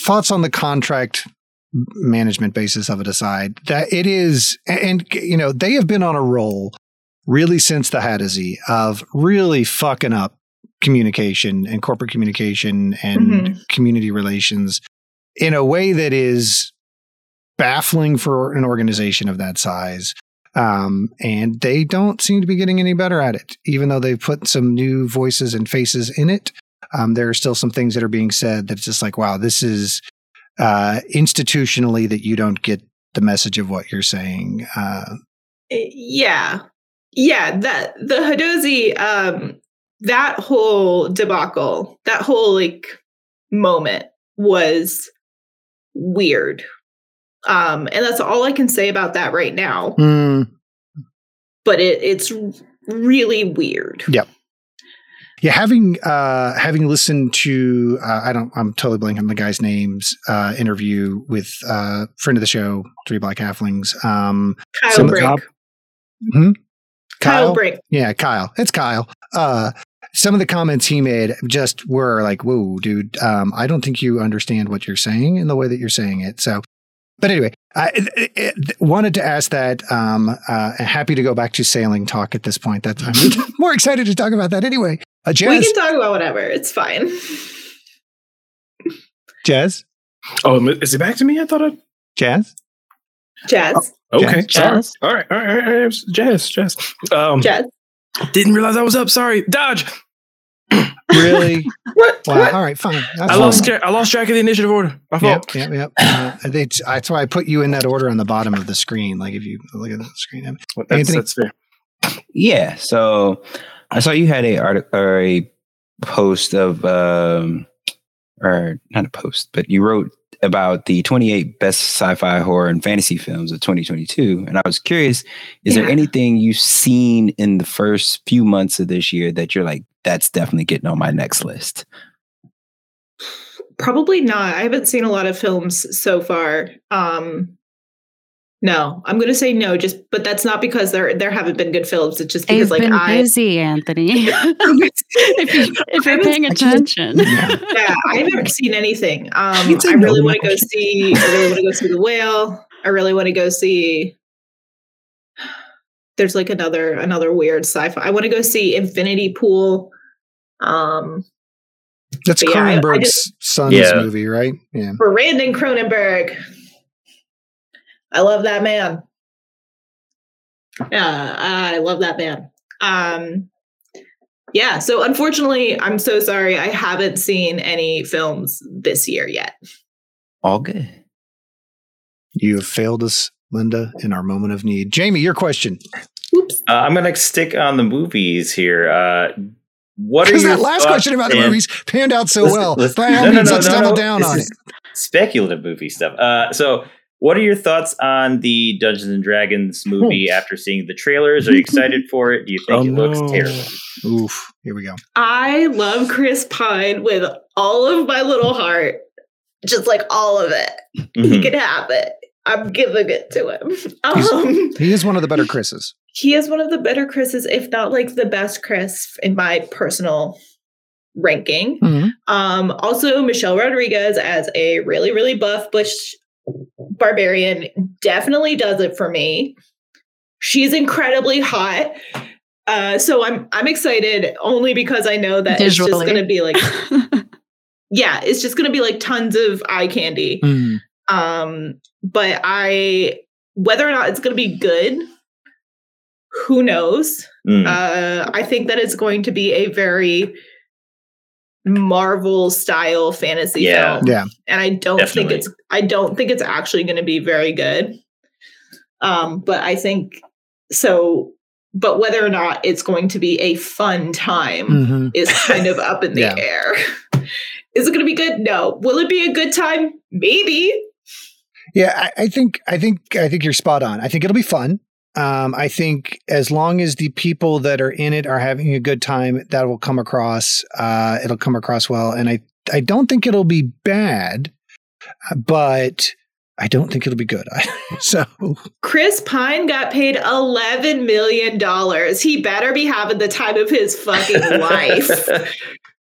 thoughts on the contract management basis of it aside, that it is and you know, they have been on a roll really since the Hadozee of really fucking up communication and corporate communication and Mhm. community relations in a way that is baffling for an organization of that size. Um, and they don't seem to be getting any better at it, even though they've put some new voices and faces in it. Um, there are still some things that are being said that's just like, wow, this is uh, institutionally that you don't get the message of what you're saying. Uh, yeah yeah that the hadozee um that whole debacle that whole like moment was weird um and that's all i can say about that right now hmm. but it it's really weird Yep. Yeah, having uh, having listened to uh, I don't I'm totally blanking on the guy's names uh, interview with uh, friend of the show, Three Black Halflings. Um, kyle brink hmm? kyle, brink Yeah, Kyle. It's Kyle. Uh, some of the comments he made just were like, "Whoa, dude! Um, I don't think you understand what you're saying in the way that you're saying it." So, but anyway, I it, it, wanted to ask that. Um, uh, happy to go back to sailing talk at this point. That I'm more excited to talk about that anyway. Uh, we can talk about whatever it's fine Jazz, Oh, is it back to me? I thought I. Jazz. jazz Okay, Jazz. sorry. All right, all right, all right, all right. Jazz, jazz. Um, jazz didn't realize I was up. Sorry, dodge. Really? what, Wow. what? All right, fine. That's I fine. lost. tra- I lost track of the initiative order. My fault. Yep, yep, yep. Uh, it's, that's why I put you in that order on the bottom of the screen. Like if you look at the screen. Well, That's, Anthony? that's fair. Yeah. So I saw you had a art or a post of um or not a post, but you wrote about the 28 best sci-fi horror and fantasy films of 2022 and I was curious is there anything you've seen in the first few months of this year that you're like that's definitely getting on my next list? Probably not. I haven't seen a lot of films so far. Um no, I'm gonna say no, just but that's not because there there haven't been good films. It's just They've because like been I busy, Anthony. if, you, if you're paying attention. yeah, I've never seen anything. Um I really to want to go see I really want to go see the whale. I really want to go see there's like another another weird sci-fi. I want to go see Infinity Pool. Um That's But yeah, I- I Cronenberg's son's Yeah. movie, right? Yeah. Brandon Cronenberg. I love that man. Yeah, I love that man. Um, yeah, so unfortunately, I'm so sorry. I haven't seen any films this year yet. All good. You have failed us, Linda, in our moment of need. Jamie, your question. Oops. Uh, I'm gonna stick on the movies here. Uh, what are Because your that last question about the movies panned out so Listen- well. listen- By all no, no, means, no, let's no, double no. down This on it. Speculative movie stuff. Uh, so, what are your thoughts on the Dungeons and Dragons movie after seeing the trailers? Are you excited for it? Do you think Oh, it looks no. terrible? Oof. Here we go. I love Chris Pine with all of my little heart, just like all of it. He Mhm. can have it. I'm giving it to him. Um, He is one of the better Chris's. he is one of the better Chris's, if not like the best Chris in my personal ranking. Mhm. Um, also, Michelle Rodriguez as a really, really buff butch barbarian definitely does it for me. She's incredibly hot. Uh, so I'm I'm excited only because I know that it's just gonna be like yeah, it's just gonna be like tons of eye candy. Mm. Um, but I whether or not it's gonna be good, who knows? Mm. Uh, I think that it's going to be a very Marvel style fantasy Yeah. film, Yeah. and I don't Definitely. think it's I don't think it's actually going to be very good. Um, but I think so. But whether or not it's going to be a fun time Mhm. is kind of up in the Yeah. air. Is it going to be good? No. Will it be a good time? Maybe. Yeah, I, I think I think I think you're spot on. I think it'll be fun. Um, I think as long as the people that are in it are having a good time, that will come across. Uh, it'll come across well, and I I don't think it'll be bad, uh, but I don't think it'll be good. so Chris Pine got paid $11 million. He better be having the time of his fucking life.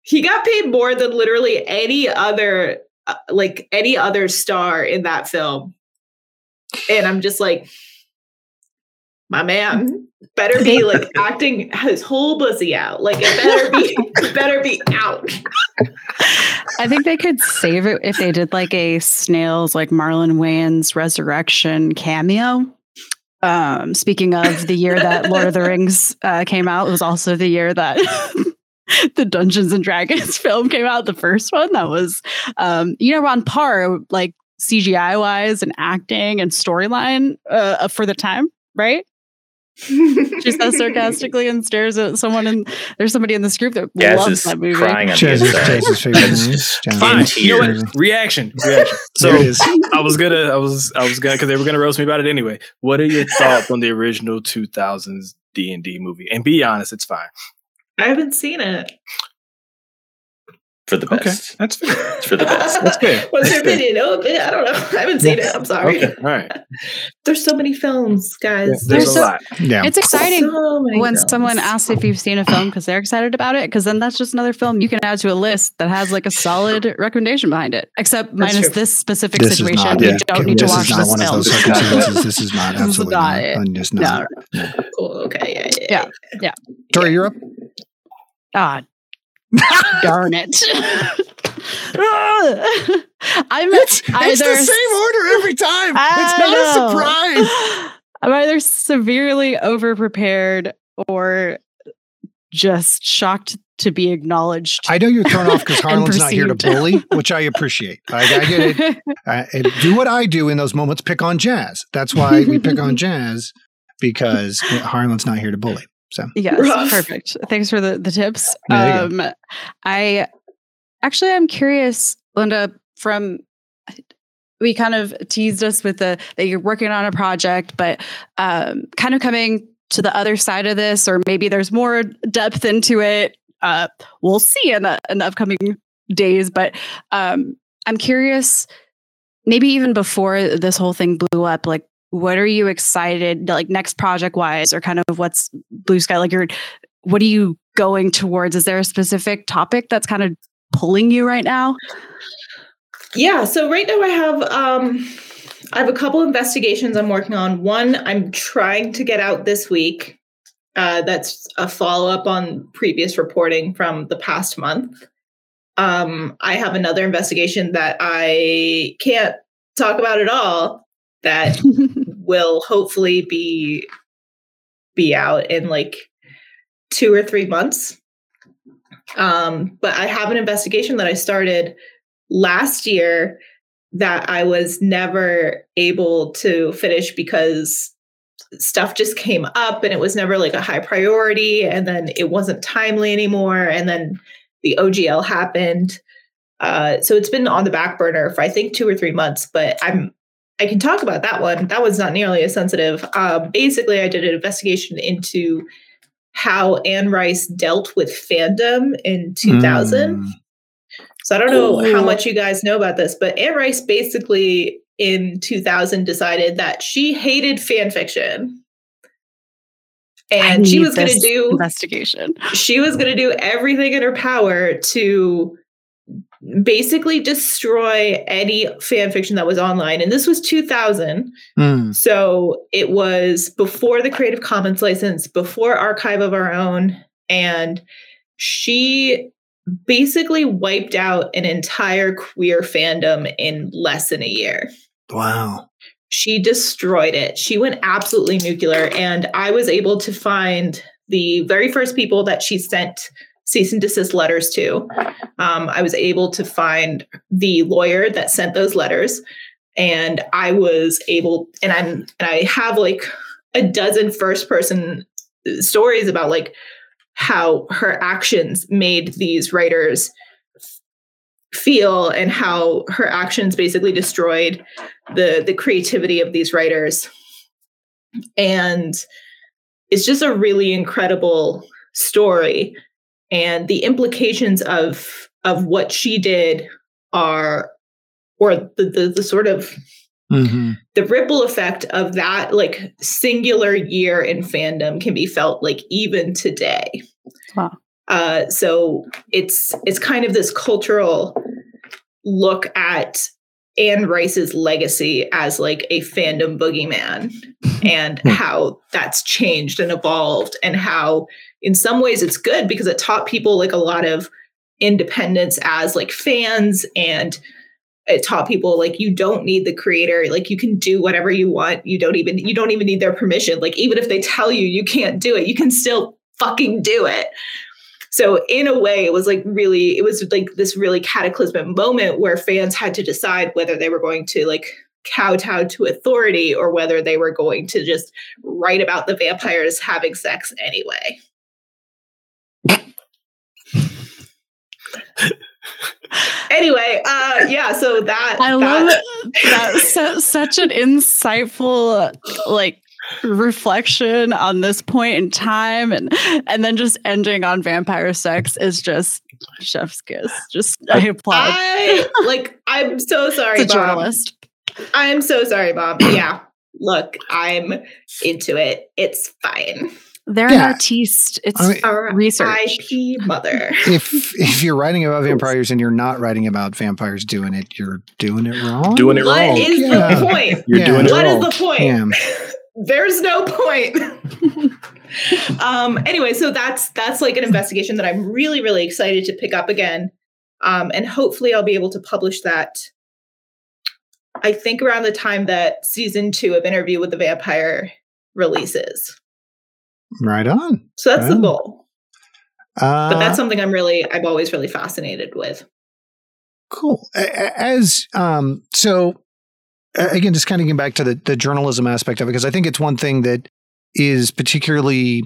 he got paid more than literally any other uh, like any other star in that film and i'm just like my man better be like acting his whole pussy out like it better be better be out I think they could save it if they did like a snails like Marlon Wayans resurrection cameo. Um, speaking of the year that Lord of the Rings uh, came out, it was also the year that the Dungeons and Dragons film came out. The first one that was, um, you know, on par like CGI wise and acting and storyline uh, for the time, right? She says sarcastically and stares at someone, and there's somebody in this group that Jazz loves is that movie. crying on the Chaz's, inside. Chaz's favorite That's movie. just Chaz's Fine. You know what? Reaction. Reaction. So There it is. I was gonna, I was, I was gonna, because they were gonna roast me about it anyway. What are your thoughts on the original 2000s D and D movie? And be honest, it's fine. i haven't seen it for the Okay, best. that's fair. It's for the best. That's fair. what's your opinion no opinion i don't know i haven't seen it i'm sorry Okay, all right. there's so many films guys There's, There's a so- lot. Yeah. It's exciting So when films. someone asks if you've seen a film because they're excited about it, because then that's just another film you can add to a list that has like a solid recommendation behind it. Except That's minus true. this specific This situation, not. you yeah. don't need to this watch is not this one film. of those circumstances. This is not This is absolutely not not. it. I'm just No, cool okay Yeah. yeah Yeah. Tori, you're up. Ah, darn it! I'm It's, either it's the same order every time. I it's not a surprise. I'm either severely overprepared or just shocked to be acknowledged. I know you're thrown off because And Harland's not here to bully, which I appreciate. I, I get it. I, and do what I do in those moments. Pick on Jazz. That's why we pick on Jazz because Harland's not here to bully. So Yes, Rough. perfect. Thanks for the, the tips. There you Um, I actually I'm curious, Linda, from we kind of teased us with the that you're working on a project, but um, kind of coming to the other side of this, or maybe there's more depth into it. Uh, we'll see in the, in the upcoming days, but um, I'm curious, maybe even before this whole thing blew up, like what are you excited like next project wise or kind of what's blue sky like you're what are you going towards is there a specific topic that's kind of pulling you right now Yeah, so right now I have um I have a couple investigations I'm working on. One I'm trying to get out this week. Uh that's a follow-up on previous reporting from the past month. Um I have another investigation that I can't talk about at all that will hopefully be be out in like 2 or 3 months. Um but I have an investigation that I started last year that I was never able to finish because stuff just came up and it was never like a high priority and then it wasn't timely anymore and then the OGL happened. Uh, so it's been on the back burner for I think two or three months, but I'm I can talk about that one. That was not nearly as sensitive. Um, basically, I did an investigation into how Anne Rice dealt with fandom in 2000. Mm. So I don't know how much you guys know about this, but Anne Rice basically in 2000 decided that she hated fan fiction. and she was going to do investigation. She was going to do everything in her power to basically destroy any fan fiction that was online. And this was 2000. Mm. So it was before the Creative Commons license, before Archive of Our Own. And she basically wiped out an entire queer fandom in less than a year. Wow. She destroyed it. She went absolutely nuclear. And I was able to find the very first people that she sent cease and desist letters to. Um, I was able to find the lawyer that sent those letters, and I was able, and I'm, and I have like a dozen first person stories about like how her actions made these writers feel and how her actions basically destroyed the the creativity of these writers and it's just a really incredible story and the implications of of what she did are or the the, the sort of Mm-hmm. the ripple effect of that like singular year in fandom can be felt like even today Wow. uh so it's it's kind of this cultural look at Anne Rice's legacy as like a fandom boogeyman and how that's changed and evolved and how in some ways it's good because it taught people like a lot of independence as like fans and it taught people like you don't need the creator like you can do whatever you want. You don't even you don't even need their permission. Like even if they tell you you can't do it you can still fucking do it. So in a way it was like really it was like this really cataclysmic moment where fans had to decide whether they were going to like kowtow to authority or whether they were going to just write about the vampires having sex anyway anyway uh yeah so that I that, love it. That's su- such an insightful like reflection on this point in time and and then just ending on vampire sex is just chef's kiss. Just I applaud. I like I'm so sorry Bob. journalist. I'm so sorry Bob yeah look I'm into it it's fine They're Yeah. an artiste. It's I mean, Our research. IP mother if if you're writing about vampires and you're not writing about vampires doing it, you're doing it wrong. Doing it What wrong. What is Yeah. the point You're Yeah. doing it What is wrong. What is the point Yeah. there's no point um anyway so that's that's like an investigation that i'm really really excited to pick up again um and hopefully i'll be able to publish that i think around the time that season two of interview with the vampire releases Right on. so that's the goal Uh, but that's something i'm really i'm always really fascinated with cool. As um, so again, just kind of getting back to the the journalism aspect of it, because I think it's one thing that is particularly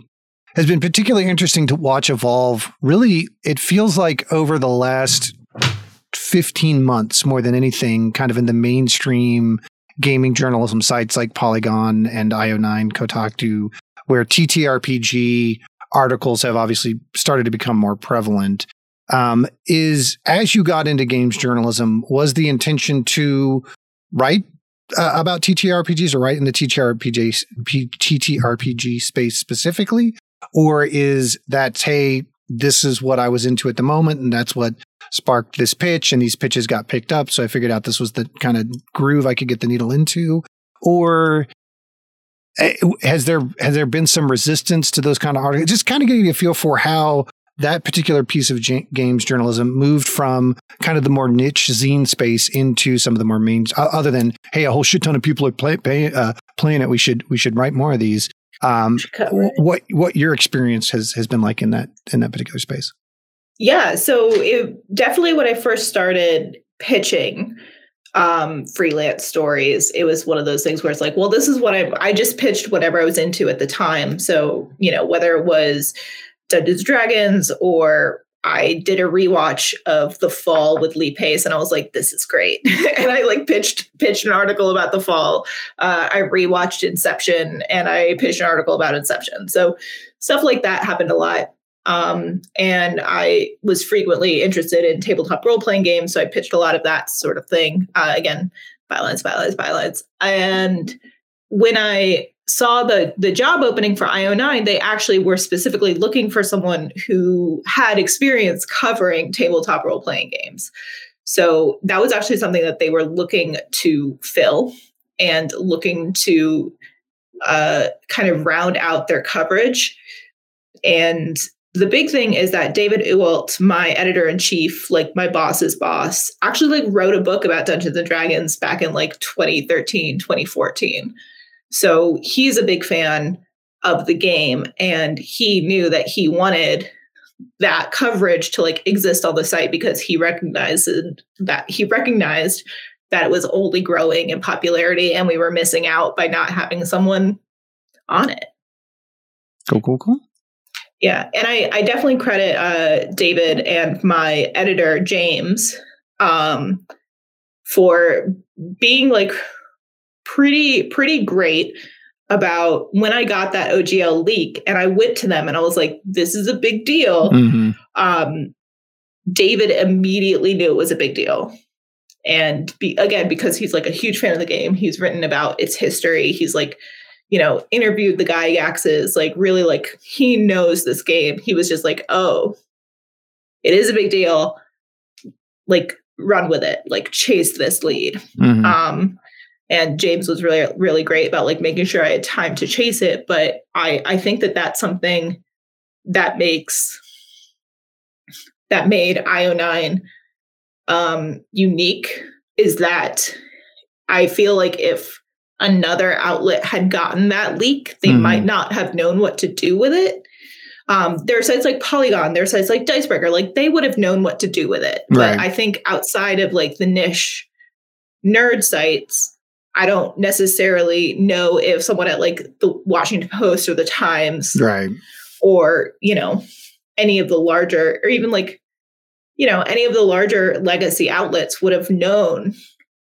has been particularly interesting to watch evolve. Really, it feels like over the last 15 months more than anything, kind of in the mainstream gaming journalism sites like Polygon and IO9, Kotaku, where TTRPG articles have obviously started to become more prevalent. Um, is as you got into games journalism, was the intention to write uh, about TTRPGs or write in the TTRPG, P- TTRPG space specifically? Or is that, hey, this is what I was into at the moment, and that's what sparked this pitch, and these pitches got picked up. So I figured out this was the kind of groove I could get the needle into. Or has there has there been some resistance to those kind of articles? Just kind of getting a feel for how that particular piece of j- games journalism moved from kind of the more niche zine space into some of the more main. o- Other than hey, a whole shit ton of people are play, pay, uh, playing it. We should we should write more of these. Um, what what your experience has has been like in that in that particular space? Yeah, so it definitely when I first started pitching um freelance stories, it was one of those things where it's like, well, this is what I I just pitched whatever I was into at the time. So, you know, whether it was Dungeons Dragons or I did a rewatch of The Fall with Lee Pace, and I was like, "This is great." and I like pitched pitched an article about The Fall. Uh, I rewatched Inception, and I pitched an article about Inception. So stuff like that happened a lot. Um, and I was frequently interested in tabletop role playing games, so I pitched a lot of that sort of thing. Uh, again, bylines, bylines, bylines. And when I saw the the job opening for IO9, they actually were specifically looking for someone who had experience covering tabletop role playing games. So that was actually something that they were looking to fill and looking to uh, kind of round out their coverage. And the big thing is that David Ewalt, my editor in chief, like my boss's boss, actually like wrote a book about Dungeons and Dragons back in like 2013, 2014. So he's a big fan of the game and he knew that he wanted that coverage to like exist on the site because he recognized that he recognized that it was only growing in popularity and we were missing out by not having someone on it. Cool, cool, cool. Yeah, and I, I definitely credit uh, David and my editor James um, for being like pretty pretty great about when I got that OGL leak, and I went to them and I was like, "This is a big deal." Mm-hmm. Um, David immediately knew it was a big deal, and be, again because he's like a huge fan of the game, he's written about its history. He's like you know, interviewed the Gygaxes, like really like he knows this game. He was just like, oh, it is a big deal. Like run with it, like chase this lead. Mm-hmm. Um, and James was really really great about like making sure I had time to chase it. But I I think that that's something that makes that made IO9 um, unique is that I feel like if another outlet had gotten that leak, they mm. might not have known what to do with it. Um, there are sites like Polygon, there are sites like Dicebreaker, like they would have known what to do with it. Right. But I think outside of like the niche nerd sites, I don't necessarily know if someone at like the Washington Post or the Times, right, or you know, any of the larger, or even like, you know, any of the larger legacy outlets would have known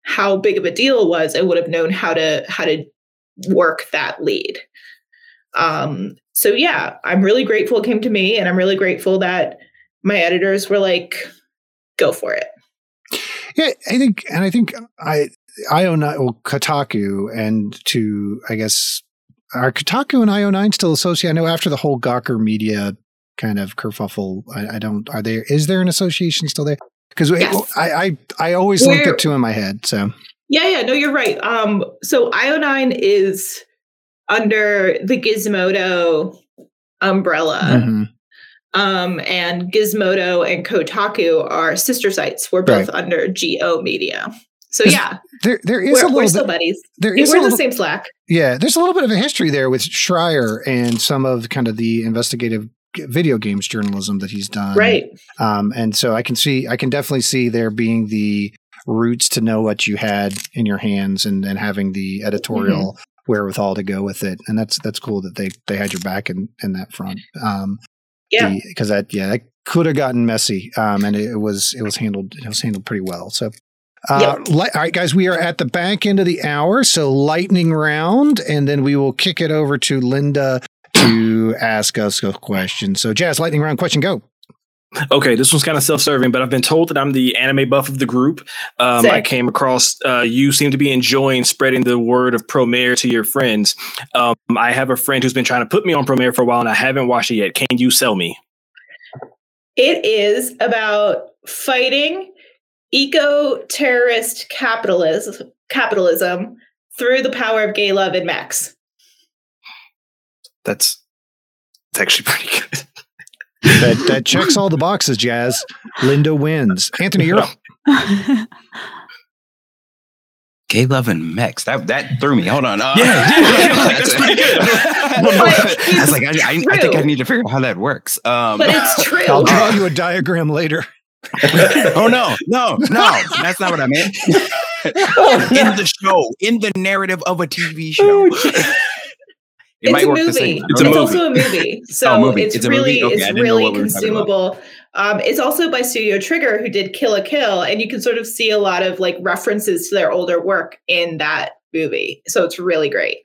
how big of a deal it was, I would have known how to how to work that lead. Um, so yeah, I'm really grateful it came to me, and I'm really grateful that my editors were like, "Go for it." Yeah, I think, and I think I I own well, Kotaku, and to I guess are Kotaku and IO9 still associated? I know after the whole Gawker Media kind of kerfuffle, I, I don't. Are there? Is there an association still there? Because yes. I, I I always linked it to in my head. So yeah, yeah, no, you're right. Um, so IO9 is under the Gizmodo umbrella. Mm-hmm. Um, and Gizmodo and Kotaku are sister sites. We're both right. under GO Media. So yeah, there there is we're, a little we're bit, still buddies. There is we're in the same Slack. Yeah, there's a little bit of a history there with Schreier and some of kind of the investigative video games journalism that he's done. Right. Um, and so I can see, I can definitely see there being the roots to know what you had in your hands and, and having the editorial mm-hmm. wherewithal to go with it. And that's, that's cool that they, they had your back in, in that front. Um, yeah. Because that, yeah, that could have gotten messy. Um, and it, it was, it was handled, it was handled pretty well. So, uh, yep. li- all right, guys, we are at the back end of the hour. So, lightning round, and then we will kick it over to Linda to ask us a question. So, Jazz, lightning round question, go. Okay, this one's kind of self-serving, but I've been told that I'm the anime buff of the group. Um, I came across uh, you seem to be enjoying spreading the word of Promare to your friends. Um, I have a friend who's been trying to put me on Promare for a while, and I haven't watched it yet. Can you sell me? It is about fighting eco-terrorist capitalism, capitalism through the power of gay love and mechs. that's it's actually pretty good. that that checks all the boxes, Jazz. Linda wins. Anthony, you're up. Gay love and mechs. That that threw me. Hold on. Uh, yeah, yeah, that's pretty good. I was like, I, I, I, think I need to figure out how that works. Um, but it's true. I'll draw you a diagram later. oh no, no, no! That's not what I meant. in the show, in the narrative of a TV show. Oh, it it's a movie. It's, it's movie. also a movie. So oh, movie. It's, it's really okay, it's really consumable. Um, it's also by Studio Trigger, who did Kill la Kill, and you can sort of see a lot of like references to their older work in that movie. So it's really great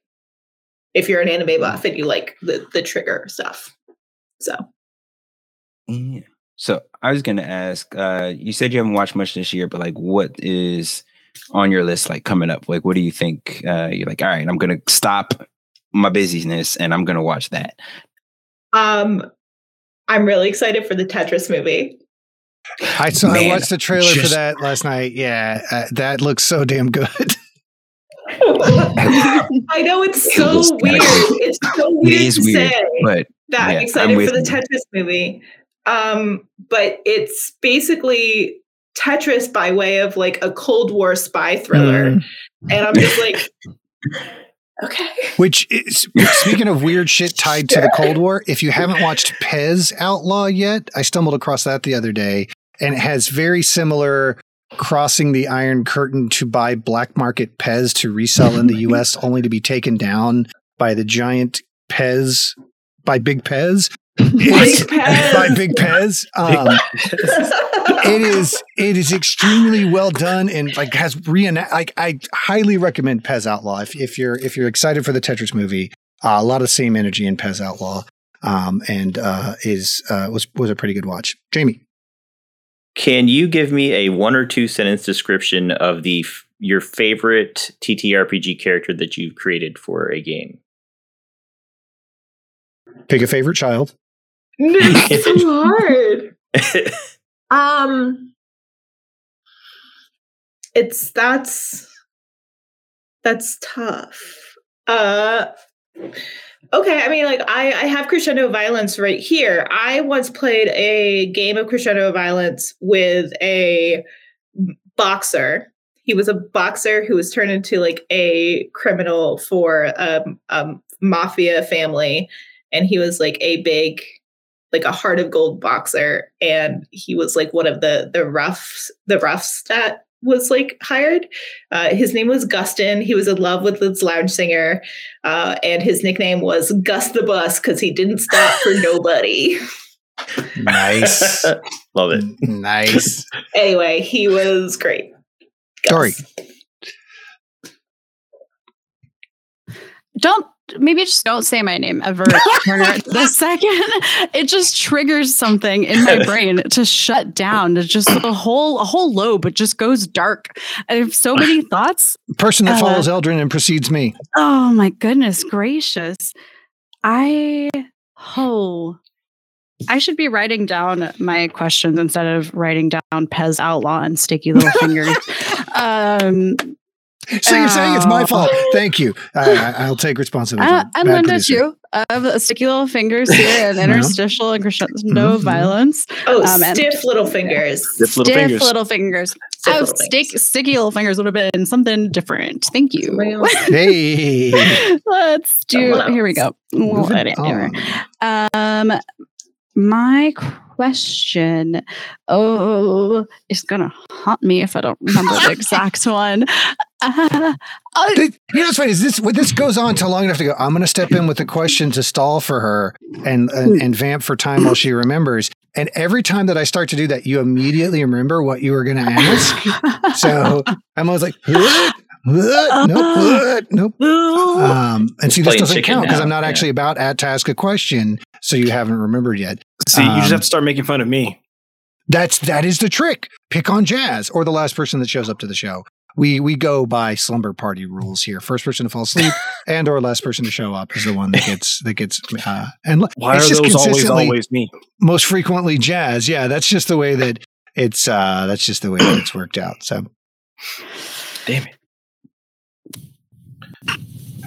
if you're an anime buff and you like the the Trigger stuff. So. Yeah. So I was gonna ask. Uh, you said you haven't watched much this year, but like, what is on your list like coming up? Like, what do you think? Uh, you're like, all right, I'm gonna stop my busyness, and I'm gonna watch that. Um, I'm really excited for the Tetris movie. I saw. I watched the trailer for that last night. Yeah, uh, that looks so damn good. I know it's so was weird. kinda- It's so weird is to weird, say But that yeah, I'm I'm excited for the you. Tetris movie. Um, but it's basically Tetris by way of like a Cold War spy thriller. Mm. And I'm just like, okay. Which is speaking of weird shit tied to the Cold War. If you haven't watched Pez Outlaw yet, I stumbled across that the other day, and it has very similar crossing the Iron Curtain to buy black market Pez to resell in the U.S. only to be taken down by the giant Pez by Big Pez. It's- by Big Pez. Um, it is it is extremely well done and like has reenact like I highly recommend Pez Outlaw if, if you're if you're excited for the Tetris movie. Uh, a lot of same energy in Pez Outlaw, um, and uh, is uh, was was a pretty good watch. Jamie, Can you give me a one or two sentence description of the f- your favorite TTRPG character that you've created for a game? pick a favorite child. it's so hard. Um, it's that's that's tough. Uh, okay. I mean, like I I have crescendo violence right here. I once played a game of crescendo violence with a boxer. He was a boxer who was turned into like a criminal for um, um mafia family, and he was like a big like a heart of gold boxer and he was like one of the the roughs the roughs that was like hired uh, his name was gustin he was in love with this lounge singer uh, and his nickname was gus the bus because he didn't stop for nobody Nice, Love it. nice. anyway he was great Gus. Sorry. Don't maybe just don't say my name ever, Turner. the second it just triggers something in my brain to shut down. To just a whole a whole lobe. It just goes dark. I have so many thoughts. Person that Uh, follows Eldrin and precedes me. Oh my goodness gracious. I oh I should be writing down my questions instead of writing down Pez Outlaw and Sticky Little Fingers. um, So you're saying it's my Oh. fault? Thank you. I, I, I'll take responsibility. Uh, I'm Bad Linda producer. too. Of Sticky Little Fingers here and Yeah. interstitial and crescendo Mhm. violence. oh Um, and- stiff little fingers Stiff little Stiff fingers. little fingers. Stiff oh, little stick, fingers. sticky little fingers would have been something different. Thank you. Hey, Let's do. Here we go. moving Whatever. on. Um, my question. Oh, it's gonna haunt me if I don't remember the exact one. Uh, oh, Th- You know what's funny is this when this goes on to long enough to go. I'm going to step in with a question to stall for her and, and and vamp for time while she remembers. And every time that I start to do that, you immediately remember what you were going to ask. So I'm always like, what? What? Nope. Nope. Um, and see, this doesn't count because I'm not yeah. actually about at to ask a question, so you haven't remembered yet. See, you just Um, have to start making fun of me. That's that is the trick. Pick on Jazz or the last person that shows up to the show. We we go by slumber party rules here. First person to fall asleep and or last person to show up is the one that gets that gets uh and Why it's are just those always consistently always me? most frequently Jazz. Yeah, that's just the way that it's uh that's just the way that it's worked out. So Damn it.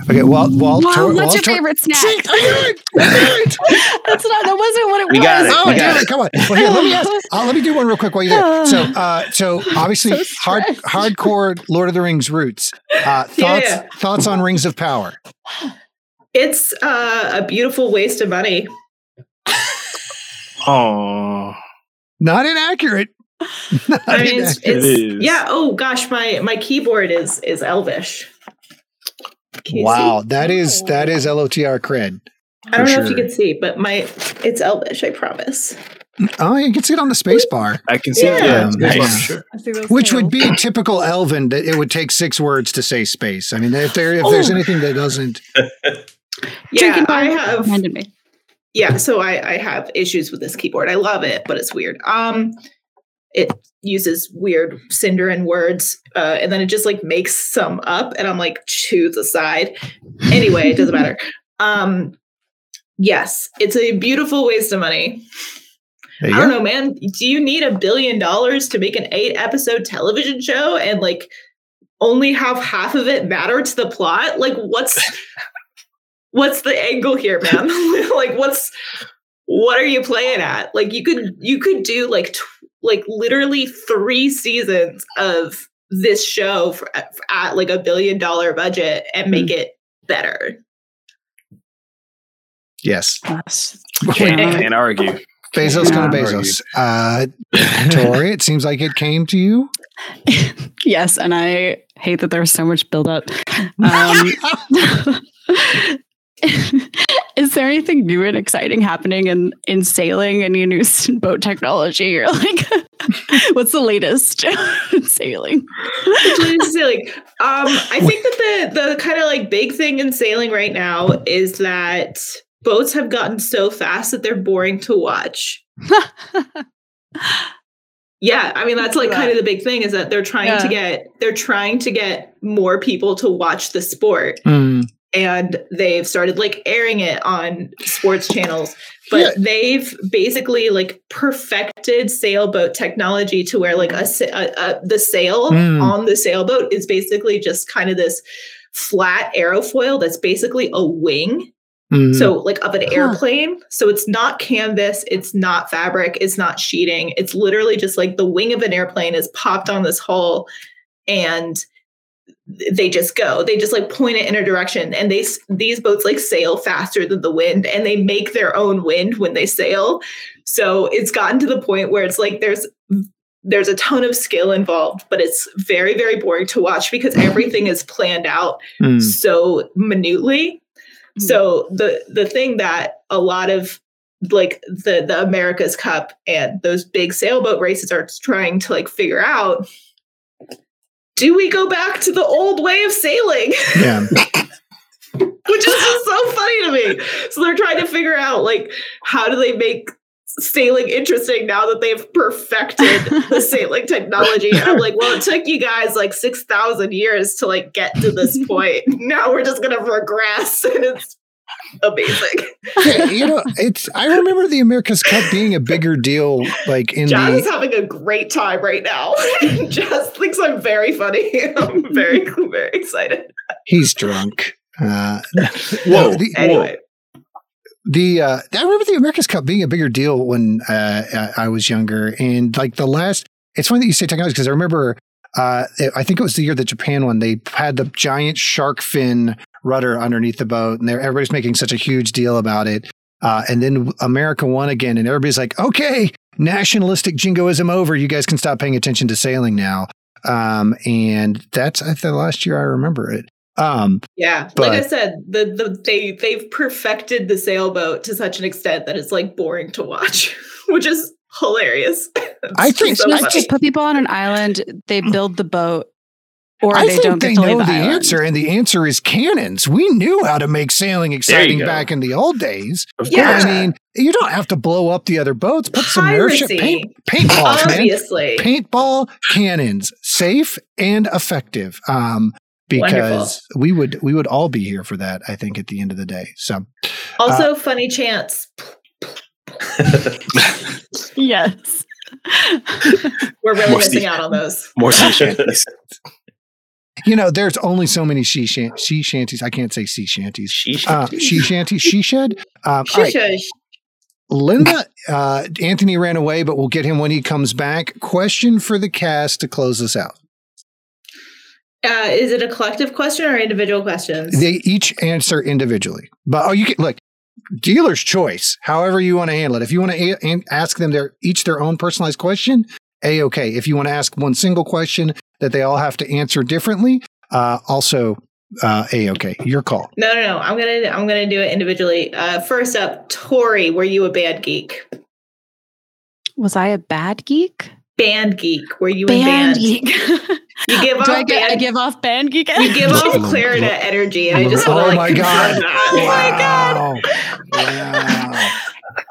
Okay, Walt Walt wow, Tor- what's Walt your Tor- favorite snack? See, I knew it! I! That's not. That wasn't what it We was. got it. Oh, We got damn it. it! Come on. Well, here, let me ask. Uh, let me do one real quick while you're there. So, uh, so obviously, So hard, hardcore Lord of the Rings roots. Uh, thoughts, Yeah. thoughts on Rings of Power. it's uh, a beautiful waste of money Oh, Not inaccurate. Not I mean, it's, inaccurate. it's It is. yeah. Oh gosh, my my keyboard is is Elvish. Can you wow, see? that is that is LOTR cred. I don't for know if you can see, but my it's Elvish. I promise. Oh, you can see it on the space bar, I can see. Yeah. Yeah, yeah it's Nice. nice. sure. I see which would tails. be typical Elven. That it would take six words to say space. I mean, if there if there's Oh. anything that doesn't, Yeah, I have. me. Yeah, so I I have issues with this keyboard. I love it, but it's weird. Um, it uses weird Sindarin words, uh, and then it just like makes some up, and I'm like, choose a side. Anyway, it doesn't matter. Um, yes, it's a beautiful waste of money. I don't know, man. Do you need a billion dollars to make an eight episode television show and like only have half of it matter to the plot? Like, what's what's the angle here, man? like, what's what are you playing at? Like, you could you could do like like literally three seasons of this show for, for at like a billion dollar budget and make mm. it better. Yes. yes. Can't, can't argue. Bezos going to Bezos. Uh, Tori, it seems like it came to you. yes, and I hate that there's so much buildup. Um, is there anything new and exciting happening in in sailing? Any new boat technology? Or like, what's the latest in sailing? sailing. Um, I think that the the kind of like big thing in sailing right now is that boats have gotten so fast that they're boring to watch. yeah, I mean that's like kind of the big thing is that they're trying yeah. to get they're trying to get more people to watch the sport. Mm. And they've started like airing it on sports channels, but yeah. they've basically like perfected sailboat technology to where like a, a, a the sail mm. on the sailboat is basically just kind of this flat aerofoil that's basically a wing Mm-hmm. So, like of an huh. airplane. So, it's not canvas, it's not fabric, it's not sheeting. It's literally just like the wing of an airplane is popped on this hull and they just go. They just like point it in a direction and they these boats like sail faster than the wind and they make their own wind when they sail. So, it's gotten to the point where it's like there's there's a ton of skill involved, but it's very, very boring to watch because everything is planned out mm. so minutely Mm-hmm. So the the thing that a lot of like the the America's Cup and those big sailboat races are trying to like figure out do we go back to the old way of sailing? Yeah. Which is just so funny to me. So they're trying to figure out like how do they make sailing interesting now that they've perfected the sailing technology. And I'm like, well, it took you guys like 6,000 years to like get to this point. Now we're just going to regress and it's amazing. yeah, you know, it's I remember the America's Cup being a bigger deal like in John the is having a great time right now. Just thinks I'm very funny. I'm very very excited. He's drunk. Uh, whoa. The, anyway the uh, I remember the America's Cup being a bigger deal when uh, I was younger, and like the last. It's funny that you say technology because I remember. Uh, I think it was the year that Japan won. They had the giant shark fin rudder underneath the boat, and everybody's making such a huge deal about it. Uh, and then America won again, and everybody's like, "Okay, nationalistic jingoism over. You guys can stop paying attention to sailing now." Um, and that's I think the last year I remember it. Um, yeah, but, like I said, the the they they've perfected the sailboat to such an extent that it's like boring to watch, which is hilarious. I think so just put people on an island, they build the boat, or I they don't they know the, the answer, and the answer is cannons. We knew how to make sailing exciting back in the old days. Yeah, I mean, you don't have to blow up the other boats. Put some inertia, paint, paintballs, Obviously. man. Paintball cannons, safe and effective. Um, because Wonderful. we would we would all be here for that i think at the end of the day so also uh, funny chance yes we're really more missing sea, out on those more sea shanties you know there's only so many sea, shan- sea shanties i can't say sea shanties she uh, she shanties she shed um, right. linda uh, anthony ran away but we'll get him when he comes back question for the cast to close us out uh, is it a collective question or individual questions? They each answer individually. But oh, you can look dealer's choice. However you want to handle it. If you want to a- ask them their each their own personalized question, a okay. If you want to ask one single question that they all have to answer differently, uh, also uh, a okay. Your call. No, no, no. I'm gonna I'm gonna do it individually. Uh, first up, Tori, were you a bad geek? Was I a bad geek? Band geek. Were you band, band? geek? You give off. I, get, I give off band geek. You give off clarinet energy, and I just want to oh like. My god. oh my god! Wow.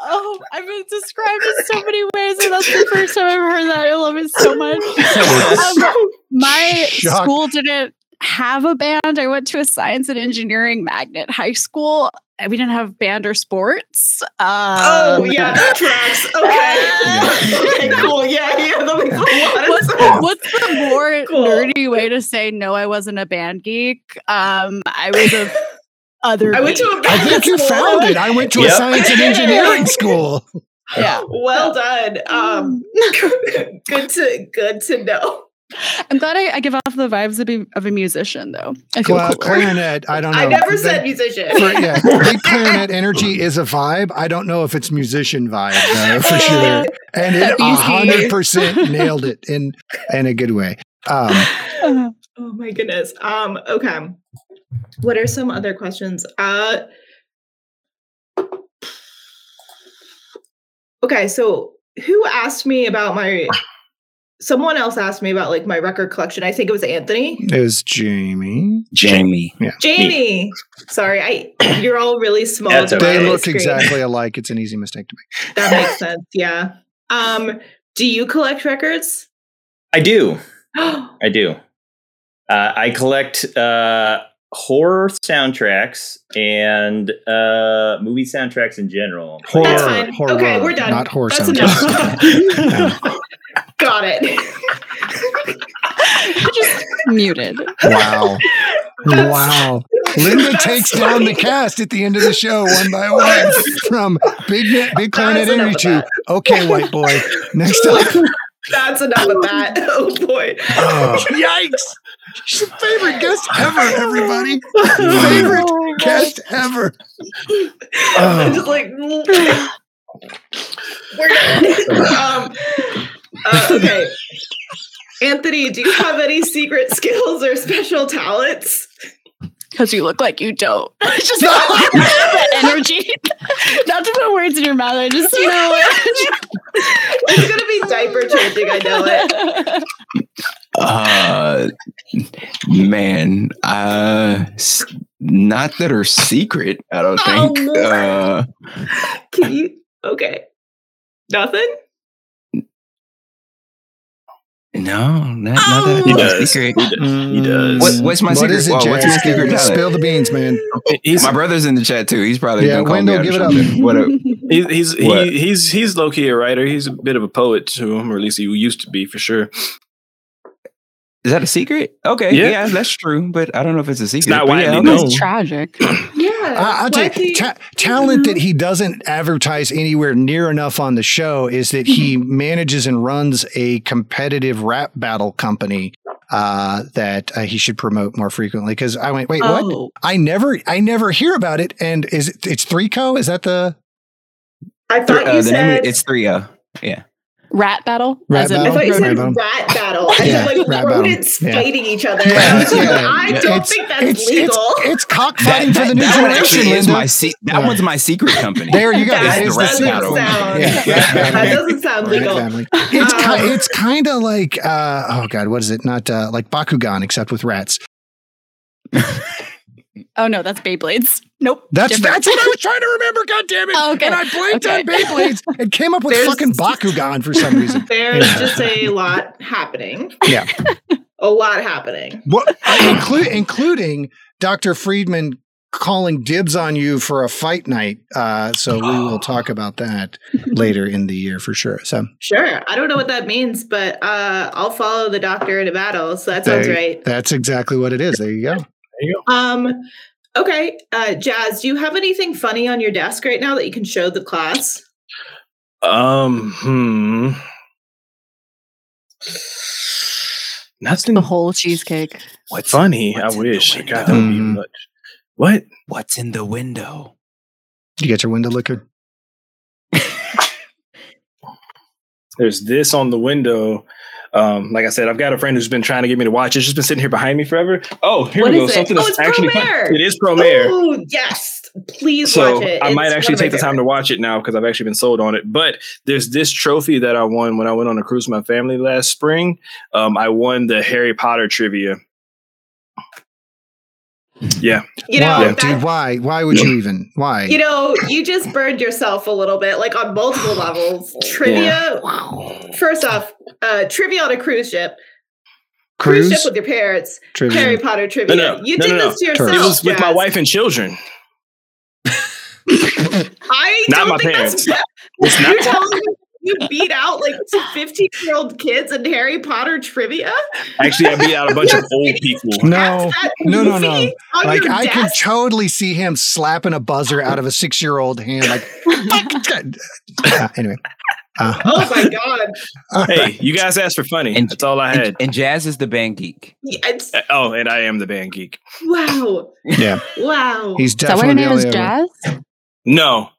Oh, I've been described in so many ways, and that's the first time I've heard that. I love it so much. Um, my Shock. school didn't have a band. I went to a science and engineering magnet high school. We didn't have band or sports. Oh Um, yeah, that tracks. Okay. okay, cool. Yeah, yeah, that makes a lot of What's, sense. what's the more Cool. nerdy way to say no? I wasn't a band geek. Um, I was a other. I went to a I think you found it. I went to a science and engineering school. yeah. Well done. Um, good to good to know. I'm glad I, I give off the vibes of, a- of a musician, though. I feel Well, cooler. clarinet, I don't know. I never The- said musician. for, yeah, big clarinet energy is a vibe. I don't know if it's musician vibe though, for sure. And it Easy. hundred percent nailed it in in a good way. Um, Oh my goodness. Um, okay. What are some other questions? Uh Okay, so who asked me about my someone else asked me about like my record collection. I think it was Anthony. it was Jamie. Jamie. Yeah. Jamie. Sorry, I you're all really small. That's to. They look screen. exactly alike. It's an easy mistake to make. That makes sense. Yeah. Um, do you collect records? I do. I do. Uh, I collect uh, horror soundtracks and uh, movie soundtracks in general. Horror, That's fine. horror, Okay, we're done. Not horror That's soundtracks. enough. Got it. just muted. Wow. Wow. Linda takes down the cast at the end of the show one by one from Big Big Clarinet That's Energy to Okay, white boy. Next up. That's enough of that. Oh boy. Oh, yikes. She's the favorite guest ever, everybody. Favorite Oh, guest ever. I'm Oh. just like we're good. um, uh, okay. Anthony, do you have any secret skills or special talents? Because you look like you don't. just not that energy. Not to put words in your mouth. I just, you know. It's gonna be diaper changing. I know it. Uh, man, uh, not that are secret. I don't Oh, think. Lord. Uh, Can you? Okay. Nothing. no, not, not that He are does. secret. He does. He does. What, what's my What secret? is it, well, what's my secret talent? Spill the beans, man. He's My brother's in the chat too. He's probably Yeah, gonna call Wendell, me out give it up. something. What a- he's he's What? he, he's he's low key a writer. He's a bit of a poet too, or at least he used to be for sure. Is that a secret? Okay, Yeah. yeah. that's true. But I don't know if it's a secret. not but yeah, widely okay. known. It's tragic. Yeah. I- I'll tell Why do you, you- ta- talent that he doesn't advertise anywhere near enough on the show is that he manages and runs a competitive rap battle company uh, that uh, he should promote more frequently. Because I went, wait, what? Oh, I never, I never hear about it. And is it, it's three co? Is that the I thought uh, you the name, said. it's three. Uh, yeah. Rat battle? Rat As in I battle? thought you Rat said battle. rat battle. I Yeah, said like rat battle. rodents Yeah. fighting each other. Yeah, I was just yeah, like, I yeah. don't It's- think that's it's, legal. It's, it's cockfighting for the new that generation, is my se- that Yeah. one's my secret company. There you go. That That is the doesn't secret battle. one. sound. Yeah, that doesn't sound legal. It's Um, kind. It's kind of like uh, oh god, what is it? Not uh, like Bakugan, except with rats. Oh no, that's Beyblades. Nope. That's different. that's what I was trying to remember. God damn it! Oh, okay. And I blinked Okay. on Beyblades and came up with There's- fucking Bakugan for some reason. There's just a lot happening. Yeah. A lot happening. What, inclu- including Doctor Friedman calling dibs on you for a fight night. Uh, so we will talk about that later in the year for sure. So Sure. I don't know what that means, but uh, I'll follow the doctor into battle. So that sounds there- right. That's exactly what it is. There you go. Um, okay. Uh, Jazz, do you have anything funny on your desk right now that you can show the class? Um, hmm. Nothing The whole cheesecake. What's funny. I what's in the wish. window? God, that would be Mhm. much. What? What's in the window? You get your window liquor. There's this on the window. Um, like I said, I've got a friend who's been trying to get me to watch. it. It's just been sitting here behind me forever. Oh, here What we go. it? Something Oh, that's it's actually. It is Promare. Oh, yes. Please so watch it. I might one actually take the time to watch it now because I've actually been sold on it. But there's this trophy that I won when I went on a cruise with my family last spring. Um, I won the Harry Potter trivia. Yeah. You know, why, that- dude? Why? Why would you even? Why? you know, you just burned yourself a little bit, like on multiple levels. Trivia. First off, uh, trivia on a cruise ship. Cruise, Cruise ship with your parents. trivia. Harry Potter trivia. No, no, you no, did no, no. this to yourself. It was with my wife and children. I Not don't my think parents. that's It's You're not. telling me you beat out like 15 year old kids in Harry Potter trivia? Actually, I beat out a bunch of old people. No, no, no, no. Like I can totally see him slapping a buzzer out of a six-year-old hand. Like, Uh, anyway. Uh, Oh my god! Hey, you guys asked for funny. And- That's all I had. And, and Jazz is the band geek. Yeah, Uh, oh, and I am the band geek. wow! yeah, Wow! he's Is that why definitely your name is only Jazz? No,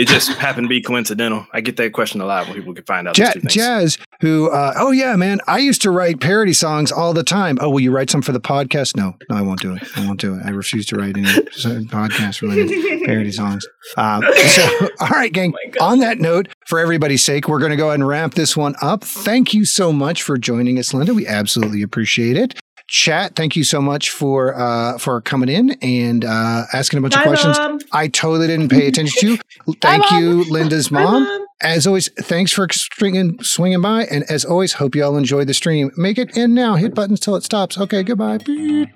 it just happened to be coincidental. I get that question a lot when people can find out. Ja- those two. Jazz, who, uh, oh yeah, man, I used to write parody songs all the time. Oh, will you write some for the podcast? No, no, I won't do it. I won't do it. I refuse to write any podcast related parody songs. Um, so, all right, gang. my God. On that note, for everybody's sake, we're going to go ahead and wrap this one up. Thank you so much for joining us, Linda. We absolutely appreciate it chat. Thank you so much for uh, for coming in and uh, asking a bunch Bye, of questions. Mom. I totally didn't pay attention to. Thank Bye, you, Linda's mom. Bye, mom. As always, thanks for swinging, swinging by. And as always, hope you all enjoyed the stream. Make it end now. Hit buttons till it stops. Okay, goodbye. Beep.